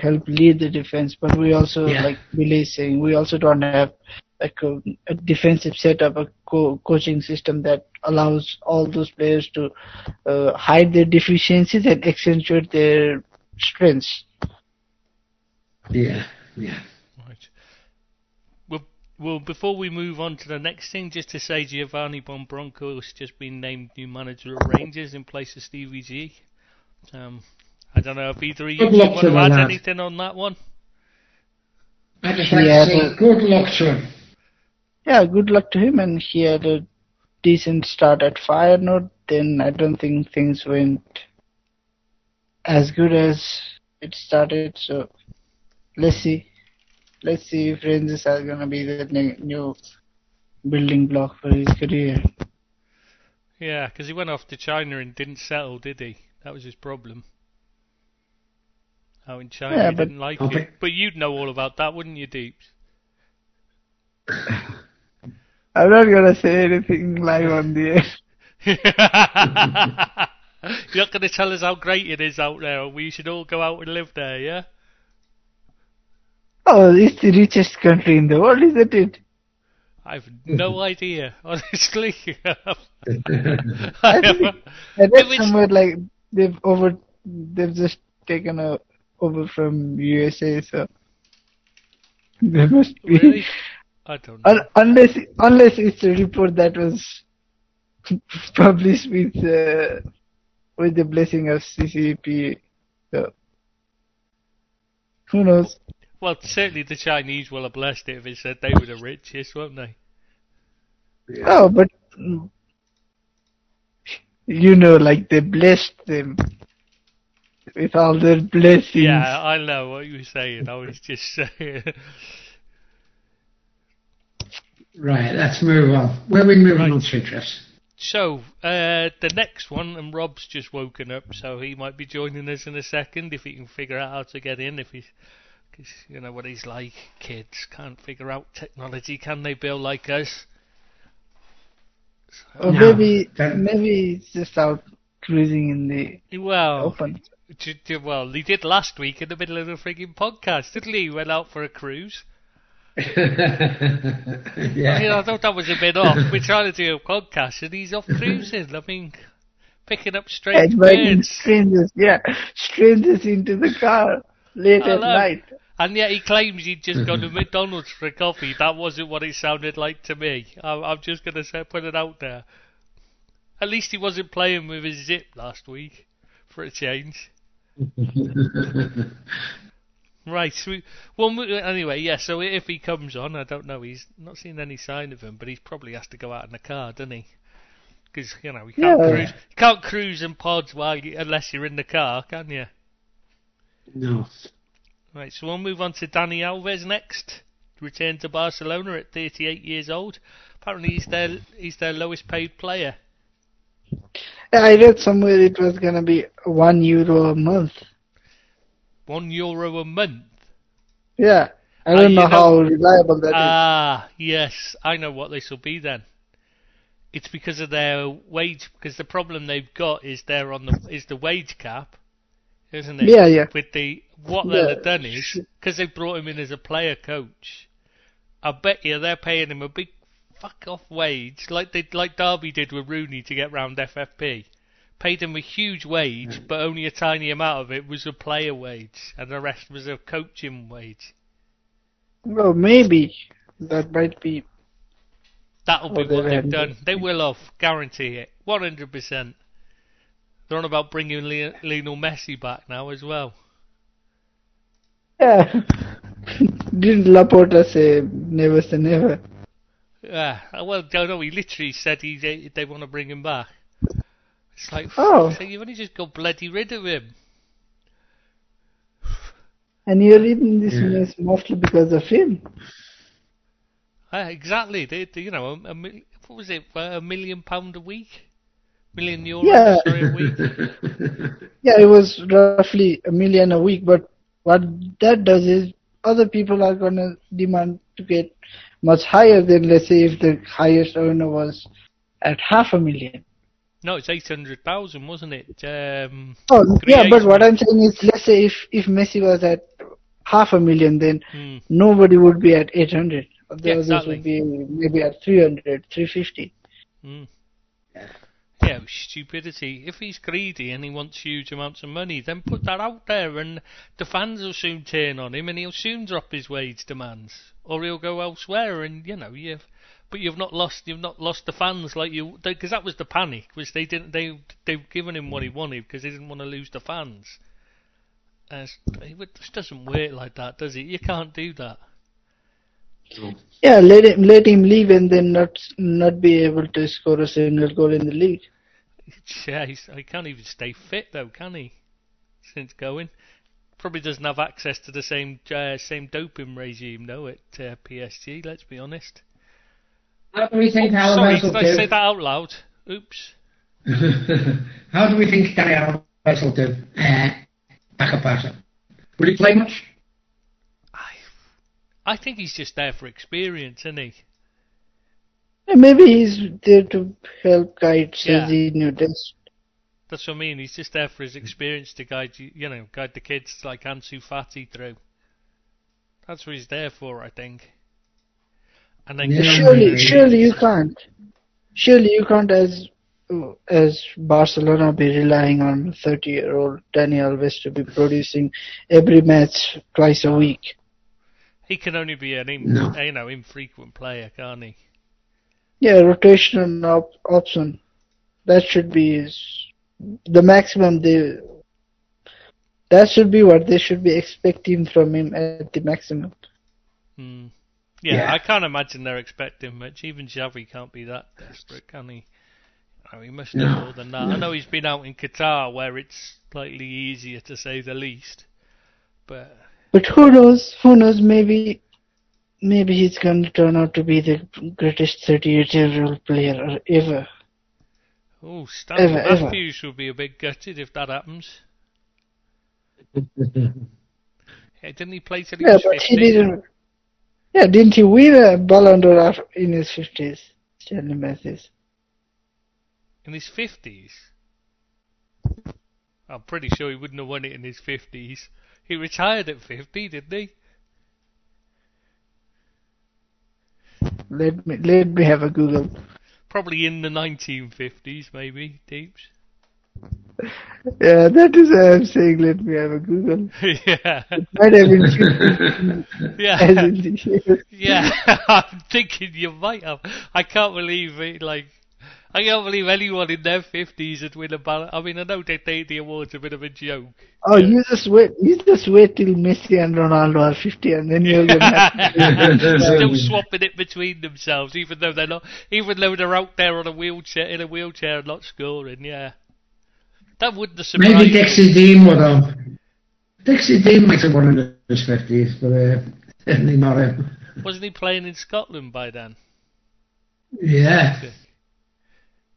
help lead the defense. But we also, Yeah. like Billy saying, we also don't have a, co- a defensive setup, a co- coaching system that allows all those players to uh, hide their deficiencies and accentuate their strengths. Yeah, yeah. Right. Well, well, before we move on to the next thing, just to say Giovanni van Bronckhorst has just been named new manager of Rangers in place of Stevie G. Um, I don't know if either of you want to to add lad. anything on that one. I just like Yeah, to say good luck to him. Yeah, good luck to him. And he had a decent start at Feyenoord. Then I don't think things went as good as it started. So let's see. Let's see if Rangers are gonna be the new building block for his career. Yeah, because he went off to China and didn't settle, did he? That was his problem. Out in China, Yeah, he but- didn't like Okay. it. But you'd know all about that, wouldn't you, Deeps? <laughs> I'm not gonna say anything live on the air. <laughs> You're not to tell us how great it is out there, and we should all go out and live there, yeah? Oh, it's the richest country in the world, isn't it? I've no <laughs> idea, honestly. <laughs> I I think have- I read somewhere like they've over, they've just taken a, over from USA, so there must be. really? I don't know. Un- unless unless it's a report that was <laughs> published with uh, with the blessing of CCP. So who knows? Well, certainly the Chinese will have blessed it if it said they were the richest, won't they? Oh, but you know, like they blessed them with all their blessings. Yeah, I know what you were saying. I was just <laughs> saying. Right, let's move on. Where are we moving Right. on to, Chris? So, uh, the next one, and Rob's just woken up, so he might be joining us in a second if he can figure out how to get in. If he's, cause you know what he's like, kids can't figure out technology, can they, Bill? Like us. Or No, maybe that- maybe it's just out cruising in the Well, open. j- j- well, he did last week in the middle of the frigging podcast, didn't he? He went out for a cruise. <laughs> I, mean, I thought that was a bit off. We're trying to do a podcast, and he's off cruising. I mean, picking up strange Inviting birds. strangers, yeah, strangers into the car late at night. And yet he claims he'd just gone to <laughs> McDonald's for a coffee. That wasn't what it sounded like to me. I'm, I'm just going to put it out there. At least he wasn't playing with his zip last week, for a change. <laughs> Right. So we, well, uh, anyway, yeah. So if he comes on, I don't know. He's not seen any sign of him, but he probably has to go out in the car, doesn't he? Because you know, you can't Yeah. cruise, you can't cruise in pods while you, unless you're in the car, can you? no. Right, so we'll move on to Dani Alves next. Returned to Barcelona at 38 years old. Apparently, he's their he's their lowest paid player. I read somewhere it was gonna be one euro a month. One euro a month. Yeah, I don't know, know- how reliable that is. Ah, yes, I know what this will be then. It's because of their wage. Because the problem they've got is they're on the is the wage cap, isn't it? Yeah, yeah. With the what Yeah. they'll have done is because they brought him in as a player coach. I bet you they're paying him a big fuck off wage, like they like Derby did with Rooney to get round FFP. Paid him a huge wage, mm. but only a tiny amount of it was a player wage, and the rest was a coaching wage. Well, maybe that might be. That'll be they what they've done. They will off, guarantee it, one hundred percent. They're on about bringing Le- Lionel Messi back now as well. Yeah. <laughs> Didn't Laporta say never say never? Yeah, well, don't know. He literally said he they, they want to bring him back. It's like, Oh. so you've only just got bloody rid of him. And you're reading this Yeah. news mostly because of him. Uh, exactly. They, they, you know, a, a, what was it? Uh, a million pound a week, million euros Yeah. sorry, a week. <laughs> Yeah, it was roughly a million a week, but what that does is other people are gonna demand to get much higher than let's say if the highest earner was at half a million. No, it's eight hundred thousand, wasn't it? Um, Oh yeah, but what I'm saying is let's say if if Messi was at half a million then hmm. nobody would be at 800. The Yeah, others exactly. would be maybe at 300, 350. Mm. Yeah, stupidity. If he's greedy and he wants huge amounts of money, then put that out there, and the fans will soon turn on him, and he'll soon drop his wage demands, or he'll go elsewhere. And you know, you've, but you've not lost, you've not lost the fans like you, because that was the panic, was they didn't, they they've given him what he wanted because they didn't want to lose the fans. And it's- it just doesn't work like that, does it? You can't do that. Yeah, let him let him leave and then not not be able to score a single goal in the league. <laughs> Yeah, he's, he can't even stay fit though, can he? Since going, probably doesn't have access to the same uh, same doping regime though at uh, PSG. Let's be honest. How do we think Oh, sorry, Allardyce will did I say that out loud? Oops. <laughs> How do we think Danny Allardyce will do? Uh, back up Barca. Will he play much? I, I think he's just there for experience, isn't he? Yeah, Maybe he's there to help guide Yeah. Serginho Dest. That's what I mean. He's just there for his experience to guide you, you know, guide the kids like Ansu Fati through. That's what he's there for, I think. And then Yeah. Surely, surely you can't. Surely you can't, as as Barcelona, be relying on 30-year-old Dani Alves to be producing every match twice a week. he can only be an in, No. you know infrequent player, can't he? Yeah, rotational op- option. That should be his- the maximum they. That should be what they should be expecting from him at the maximum. Hmm. Yeah, Yeah. I can't imagine they're expecting much. Even Xavi can't be that desperate, can he? Oh, he must No. more than that. I know he's been out in Qatar where it's slightly easier to say the least. But But who knows? Who knows? Maybe, maybe he's going to turn out to be the greatest 38-year-old player ever. oh, Stanley Ever, ever. Matthews will be a bit gutted if that happens. <laughs> Yeah, didn't he play till he Yeah, was but he didn't. Yeah, didn't he win a Ballon d'Or in his 50s? Stanley Matthews. In his 50s? I'm pretty sure he wouldn't have won it in his 50s. He retired at 50, didn't he? Let me let me have a Google. Probably in the 1950s, maybe, Deeps. <laughs> Yeah, that is why I'm saying let me have a Google. <laughs> yeah. Might have been Yeah. in the year. Yeah, <laughs> I'm thinking you might have. I can't believe it. Like, I can't believe anyone in their fifties would win a ballot. I mean, I know they think the award's a bit of a joke. Oh, you just wait. You just wait till Messi and Ronaldo are 50, and then you're gonna. Have Still swapping it between themselves, even though they're not, even though they're out there on a wheelchair in a wheelchair and not scoring. Yeah, that wouldn't surprise Maybe. Dixie Dean would have. Dixie Dean might have won in his 50s, but uh, <laughs> not him. Wasn't he playing in Scotland by then? Yeah.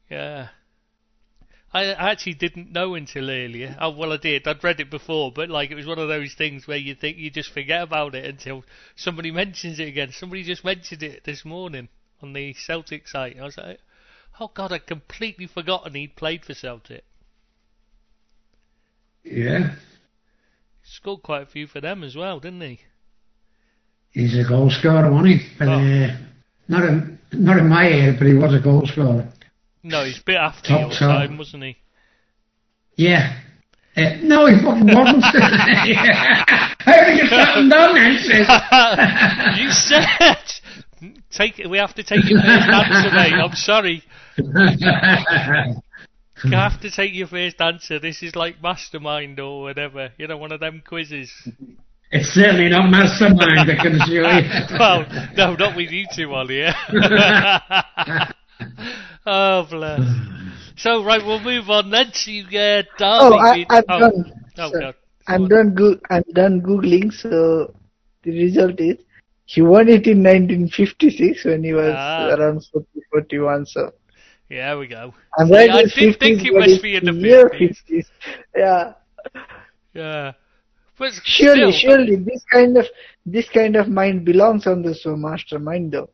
Yeah. I I actually didn't know until earlier. Oh, well, I did. I'd read it before, but like it was one of those things where you think you just forget about it until somebody mentions it again. Somebody just mentioned it this morning on the Celtic site. I was like, oh god, I'd completely forgotten he'd played for Celtic. Yeah. He scored quite a few for them as well, didn't he? He's a goal scorer, wasn't he? But, Oh. uh, not in not in my era, but he was a goal scorer. No, he's a bit after Top your top. time, wasn't he? Yeah. Uh, no, he fucking wasn't. <laughs> <laughs> How did you down then, <laughs> you said take it. We have to take your first answer, mate. I'm sorry. You <laughs> have to take your first answer. This is like mastermind or whatever. You know, one of them quizzes. it's certainly not mastermind, I can assure you. <laughs> well, no, not with you two on here. <laughs> oh, bless. So, right, we'll move on then to uh, Derby. Oh, I, beat- I'm oh, done. oh, sir. God. I'm done. Go- I'm done googling. So the result is he won it in 1956 when he was Ah. around 40, 41. So Yeah, there we go. I'm See, I did think it must be in the near 50s. 50s. Yeah. Yeah. But Surely, still, surely, this kind of this kind of mind belongs on the so mastermind though.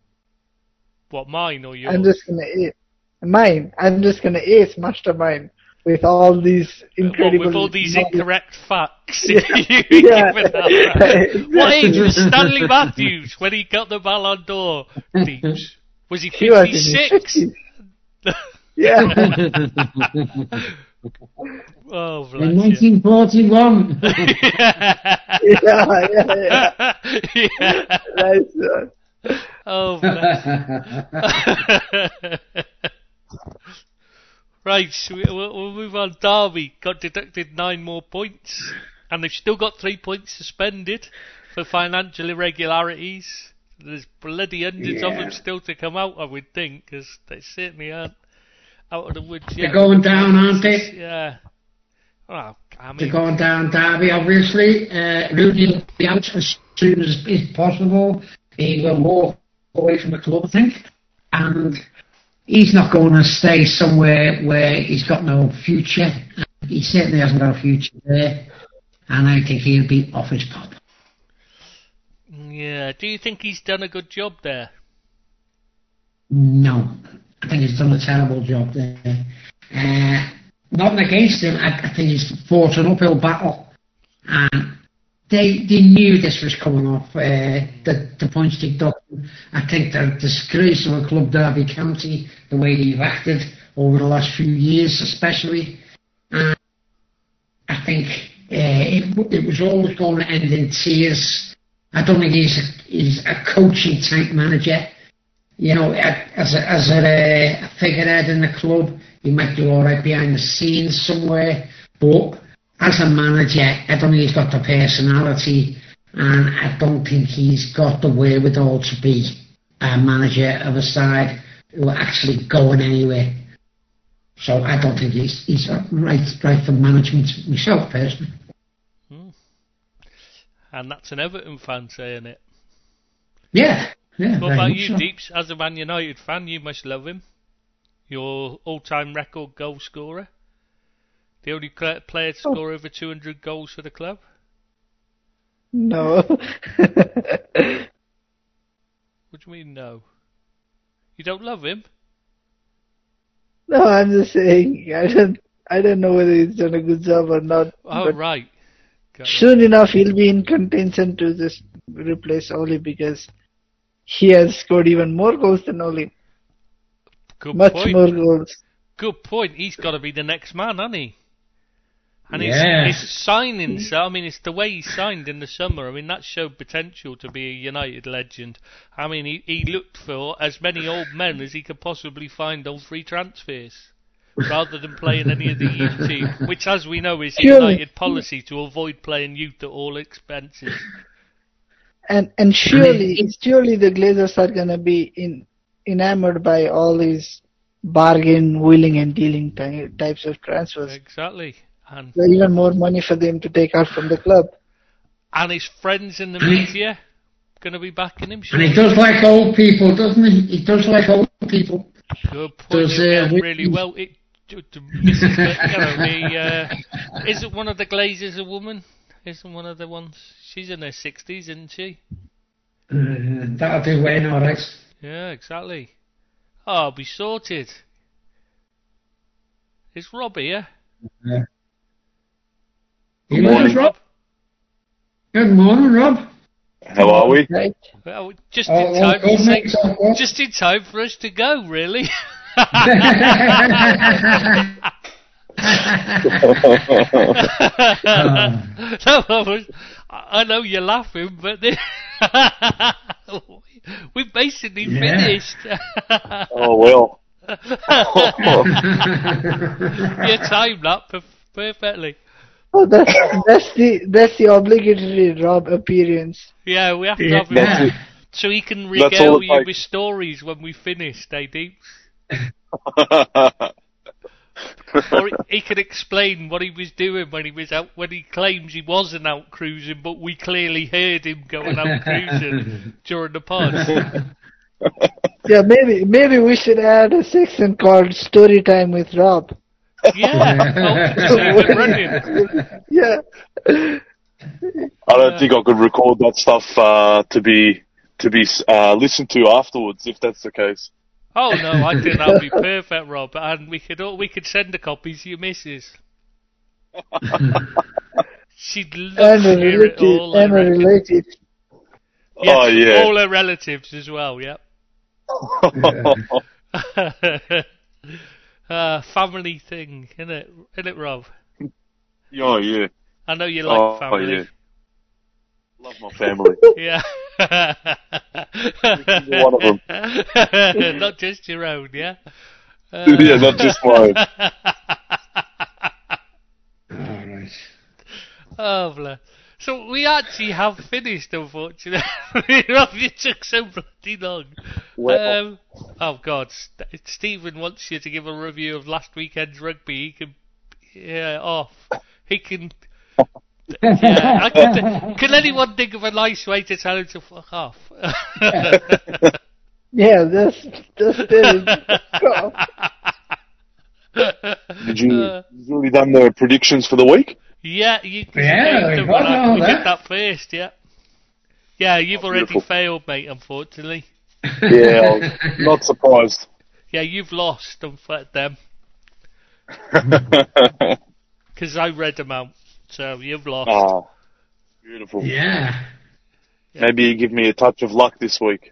What, mine or yours? I'm just gonna ace mine. I'm just gonna ace mastermind with all these What, incredible. with all these knowledge. incorrect facts. Yeah. <laughs> Yeah. given that, right? <laughs> What age was Stanley Matthews when he got the Ballon d'Or? <laughs> Was he He was in his 56? 50s. Yeah. <laughs> oh, In bless you. 1941. <laughs> yeah, yeah, yeah. yeah. Nice one. Oh, bless. <laughs> right, so we- we'll, we'll move on. Derby got deducted nine more points, and they've still got three points suspended for financial irregularities. There's bloody hundreds of them still to come out, I would think, because they certainly aren't out of the woods yet. They're going down, aren't they? Yeah. Well, I They're going down Derby, obviously. Uh, Rooney will be out as soon as is possible. He will walk away from the club, I think. And he's not going to stay somewhere where he's got no future. He certainly hasn't got a future there. And I think he'll be off his pop. Yeah. Do you think he's done a good job there? No, I think he's done a terrible job there. Uh, nothing against him. I, I think he's fought an uphill battle, and they they knew this was coming off. Uh, the the points deduction. I think they're a disgrace of a club, Derby County, the way they've acted over the last few years, especially. And I think uh, it, it was always going to end in tears. I don't think he's a, he's a coaching type manager you know, as a, as a, a figurehead in the club, he might do all right behind the scenes somewhere. But as a manager, I don't think he's got the personality, and I don't think he's got the wherewithal to be a manager of a side who are actually going anywhere. So I don't think he's he's right right for management myself personally. And that's an Everton fan saying it. Yeah, yeah. What about you, so. Deeps? As a Man United fan, you must love him. Your all-time record goal scorer. The only player to Oh. score over 200 goals for the club. No. <laughs> What do you mean, no? You don't love him? no, I'm just saying. I don't. I don't know whether he's done a good job or not. Oh, right. Got it. soon enough, he'll be in contention to just replace Ole because he has scored even more goals than Ole. Good Much point. more goals. Good point. He's got to be the next man, hasn't he? And his, Yes. his signing, mm-hmm. so I mean, it's the way he signed in the summer. I mean, that showed potential to be a United legend. I mean, he, he looked for as many old men as he could possibly find on free transfers, rather than playing any of the <laughs> youth team, which, as we know, is a Surely. United policy to avoid playing youth at all expenses. And and surely, surely the Glazers are gonna be in, enamored by all these bargain, wheeling and dealing ty- types of transfers. Exactly. And So even more money for them to take out from the club. and his friends in the media going to be backing him. And he does like old people, doesn't he? He does like old people. Good point. Does, He'll uh, really well. It, <laughs> to, to Mrs. Gla- you know, the, uh, isn't one of the Glazers a woman? Isn't one of the ones? She's in her sixties, isn't she? Uh, that'll do Wayne all right. Yeah, exactly. Oh, I'll be sorted. Is Rob here? Yeah. Good You morning, Rob? Good morning, Rob. How are we? Well, just Oh, in oh, time to say, mate, so good. just in time for us to go, really. <laughs> no, I, was, I know you're laughing, but the, <laughs> we've basically Yeah. finished. oh well. <laughs> you timed that per- perfectly. Oh, that's that's the that's the obligatory Rob appearance. Yeah, we have to Yeah. have him That's on it. so he can That's all regale it you takes. with stories when we finish, eh, Deep? <laughs> or he, he can explain what he was doing when he was out when he claims he wasn't out cruising, but we clearly heard him going out cruising <laughs> during the pod. <laughs> Yeah, maybe maybe we should add a section called Story Time with Rob. Yeah, oh, so we're running. Yeah. I don't think I could record that stuff uh, to be to be uh, listened to afterwards if that's the case. Oh no, I <laughs> think that would be perfect, Rob, and we could all, we could send a copy to your missus. <laughs> She'd love And to a hear it all. And a reckon. Yes, Oh yeah. all her relatives as well. Yep. <laughs> uh, family thing, isn't it? Isn't it, Rob? oh yeah. I know you like Oh, family. yeah. Love my family. <laughs> Yeah. One of them. <laughs> Not just your own, yeah? Uh, <laughs> yeah, not just mine. Alright. oh, bless. So we actually have finished, unfortunately. it took so bloody long. Well. Um, oh, God. St- Stephen wants you to give a review of last weekend's rugby. He can... Yeah, off. He can... Yeah, I can, <laughs> can anyone think of a nice way to tell him to fuck off? <laughs> Yeah, this that's very God. Did you, Uh, you already done the predictions for the week? Yeah, you you Yeah, made we them got when I- all we that. did that first, yeah. Yeah, you've Oh, already beautiful. failed, mate, unfortunately. <laughs> Yeah, I was not surprised. Yeah, you've lost, unfortunately, them, because I read them out, so you've lost. Ah, beautiful. Yeah. Maybe you give me a touch of luck this week.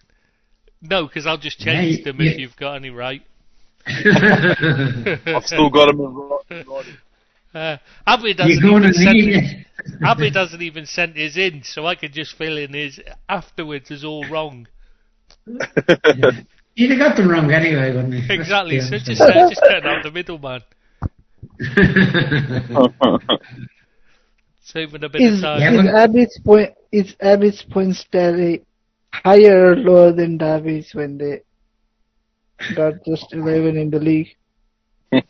No, because I'll just change Yeah, them yeah. if you've got any right. <laughs> I've still got them in writing. <laughs> Uh, Abby doesn't going even send his. Abby doesn't even send his in, so I could just fill in his afterwards as all wrong. <laughs> You'd have got them wrong anyway, wouldn't you? Exactly. So just uh, just cut out the middleman, saving a bit Is, of time. Is but- Abby's point is Abby's points tally higher or lower than Davies when they got just eleven in the league? <laughs>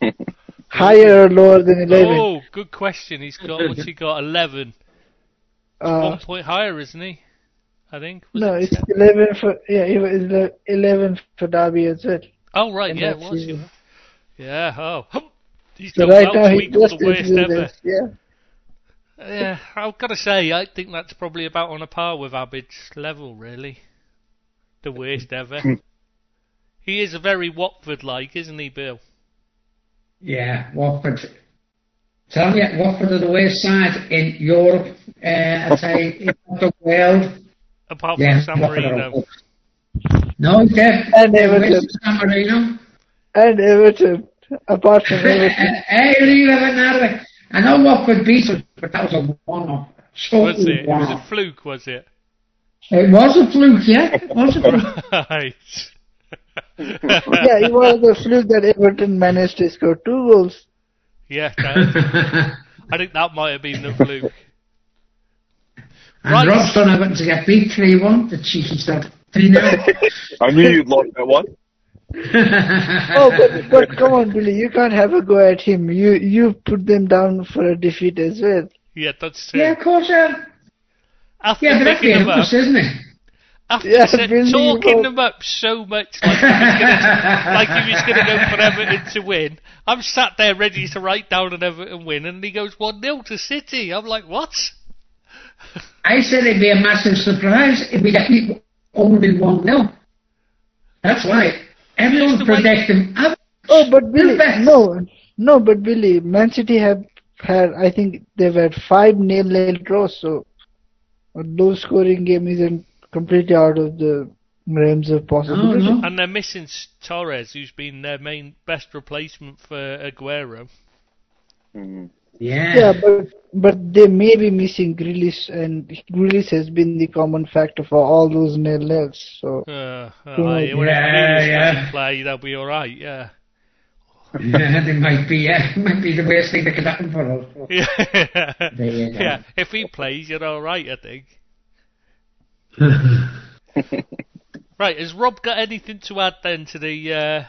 higher or lower than eleven? Oh, good question. He's got what's he got? Eleven. uh, One point higher, isn't he? I think. Was no, it it's 10? eleven for yeah, it was eleven for Derby as well. Oh right, in yeah, it was. season. Yeah. Oh, hum. <laughs> he's So done right now he equal just the worst ever. us, Yeah. Yeah, I've got to say, I think that's probably about on a par with Abid's level, really. The worst ever. he is a very Watford-like, isn't he, Bill? Yeah, Watford. Tell me, Watford are the worst side in Europe. Uh, I'd say in the world. Apart Yeah, from San Marino. No, Deb. And Everton. West San Marino. And Everton, apart from Everton. <laughs> hey, leave it. I know Watford beat us, but that was a one-off. So Was it? It was a fluke, was it? It was a fluke, yeah. It was a fluke. <laughs> Right. <laughs> yeah, it was a fluke that Everton managed to score two goals. yeah, that, <laughs> I think that might have been the fluke. and Right. Rob's done Everton to get beat 3-1. The cheeky stuff. 3-0. I knew you'd like that one. <laughs> Oh, but, but come on, Billy, you can't have a go at him. You you put them down for a defeat as well. Yeah, that's true. yeah, of course. Uh, After yeah, but that's the picking them up, emphasis, isn't it? after Yeah, sa- Billy, talking them up so much like he was gonna, <laughs> like he was going to go for Everton to win, I'm sat there ready to write down an Everton win, and he goes 1 0 to City. I'm like, what? <laughs> I said it'd be a massive surprise if we got only 1-0. That's right. Everyone's Just the way- uh, Oh, but Billy, no, no, but Billy, Man City have had, I think they've had five nil nil draws. So a low scoring game isn't completely out of the realms of possibility. no. And they're missing Torres, who's been their main best replacement for Aguero. Mm. Yeah. Yeah, but but they may be missing Grealish, and Grealish has been the common factor for all those nil nils. So Uh, uh, Yeah, aye, when yeah, yeah. play, they'll be all right. Yeah. they might be, yeah, might be the worst thing that could happen for us. <laughs> Yeah. There you go. yeah. If he plays, you're all right, I think. <laughs> Right. Has Rob got anything to add then to the? Uh,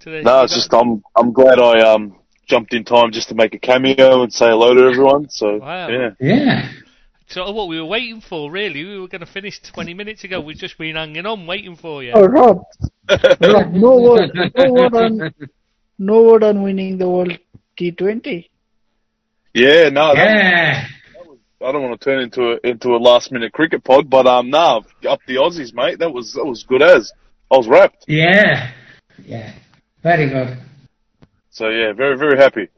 to the No, it's just I'm I'm glad I um jumped in time just to make a cameo and say hello to everyone. So Wow. yeah, yeah. So what we were waiting for, really, we were going to finish 20 minutes ago. We've just been hanging on, waiting for you. Oh, Rob, <laughs> Rob, no word, no word on, no word on winning the World T20. yeah. No, that, Yeah. I don't want to turn into a into a last minute cricket pod, but um, no, up the Aussies, mate. That was that was good as I was wrapped. Yeah. Yeah. Very good. So yeah, very very happy.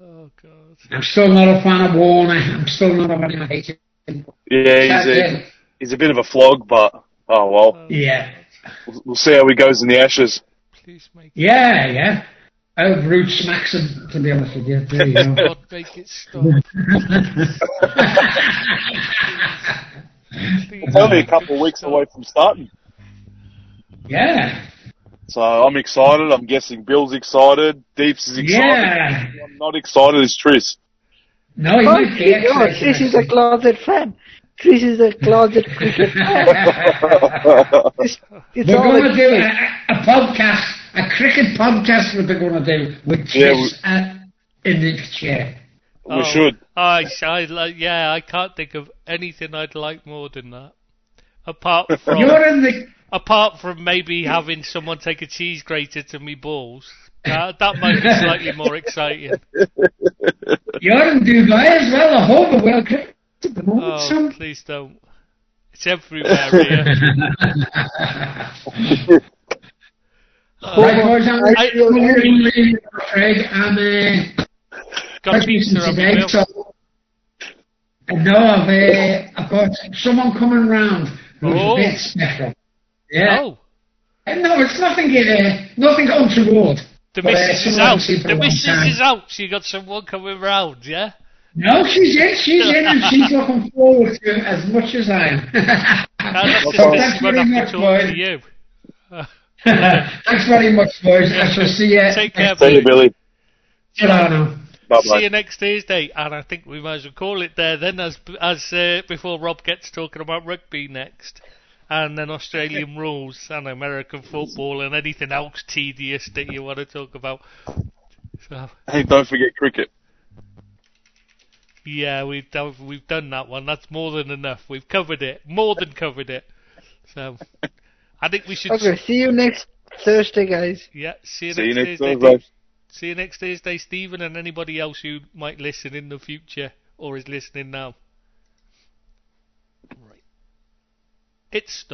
Oh God. I'm still not a fan of Warner. I'm still not a fan of him. Yeah, he's a he's a bit of a flog, but oh well. Oh, yeah. We'll, we'll see how he goes in the Ashes. Please make Yeah, yeah. Old Root smacks him, to be honest with you. There you go. God make it stop. <laughs> It's only a couple of weeks away from starting, yeah. So I'm excited. I'm guessing Bill's excited. Deeps is excited. Yeah. I'm not excited as Tris. No, he Oh, might be Chris is a closet fan. Chris is a closet <laughs> cricket fan. It's, it's We're going to do a, a podcast, a cricket podcast. We're going to do with Yeah, Chris uh, in the chair. We Oh, should. I, I, like, yeah, I can't think of anything I'd like more than that. Apart <laughs> from, You're in the apart from maybe having someone take a cheese grater to me balls. That, that might be slightly more exciting. you're in Dubai as well. The whole of the world cricket at the moment. Oh, son. please don't. It's everywhere here. <laughs> Right, boys, I'm I-. I'm uh, Got pizza today, so I know I've, uh, I've got someone coming round who's Oh. a bit special. Yeah. Oh, No, it's nothing. Uh, nothing on untoward. the But, uh, missus is out. I've seen for a The long missus time. is out. So you got someone coming round, yeah? No, she's in. She's in, and she's <laughs> looking forward to it as much as I am. Now, <laughs> that's So thanks very much, to talk to boys. you. <laughs> Thanks very much, boys. I shall see you. Take care, See you, Billy. Billy. Ta-ra Bye See you next Thursday, and I think we might as well call it there then, as as uh, before Rob gets talking about rugby next, and then Australian <laughs> rules and American football and anything else tedious that you want to talk about. So Hey, don't forget cricket. yeah, we've done we've done that one. That's more than enough. We've covered it, more than covered it. So I think we should. okay, see you next Thursday, guys. Yeah, see you See you next next Thursday. Thursday. See you next Thursday, Stephen, and anybody else who might listen in the future or is listening now. Right. It's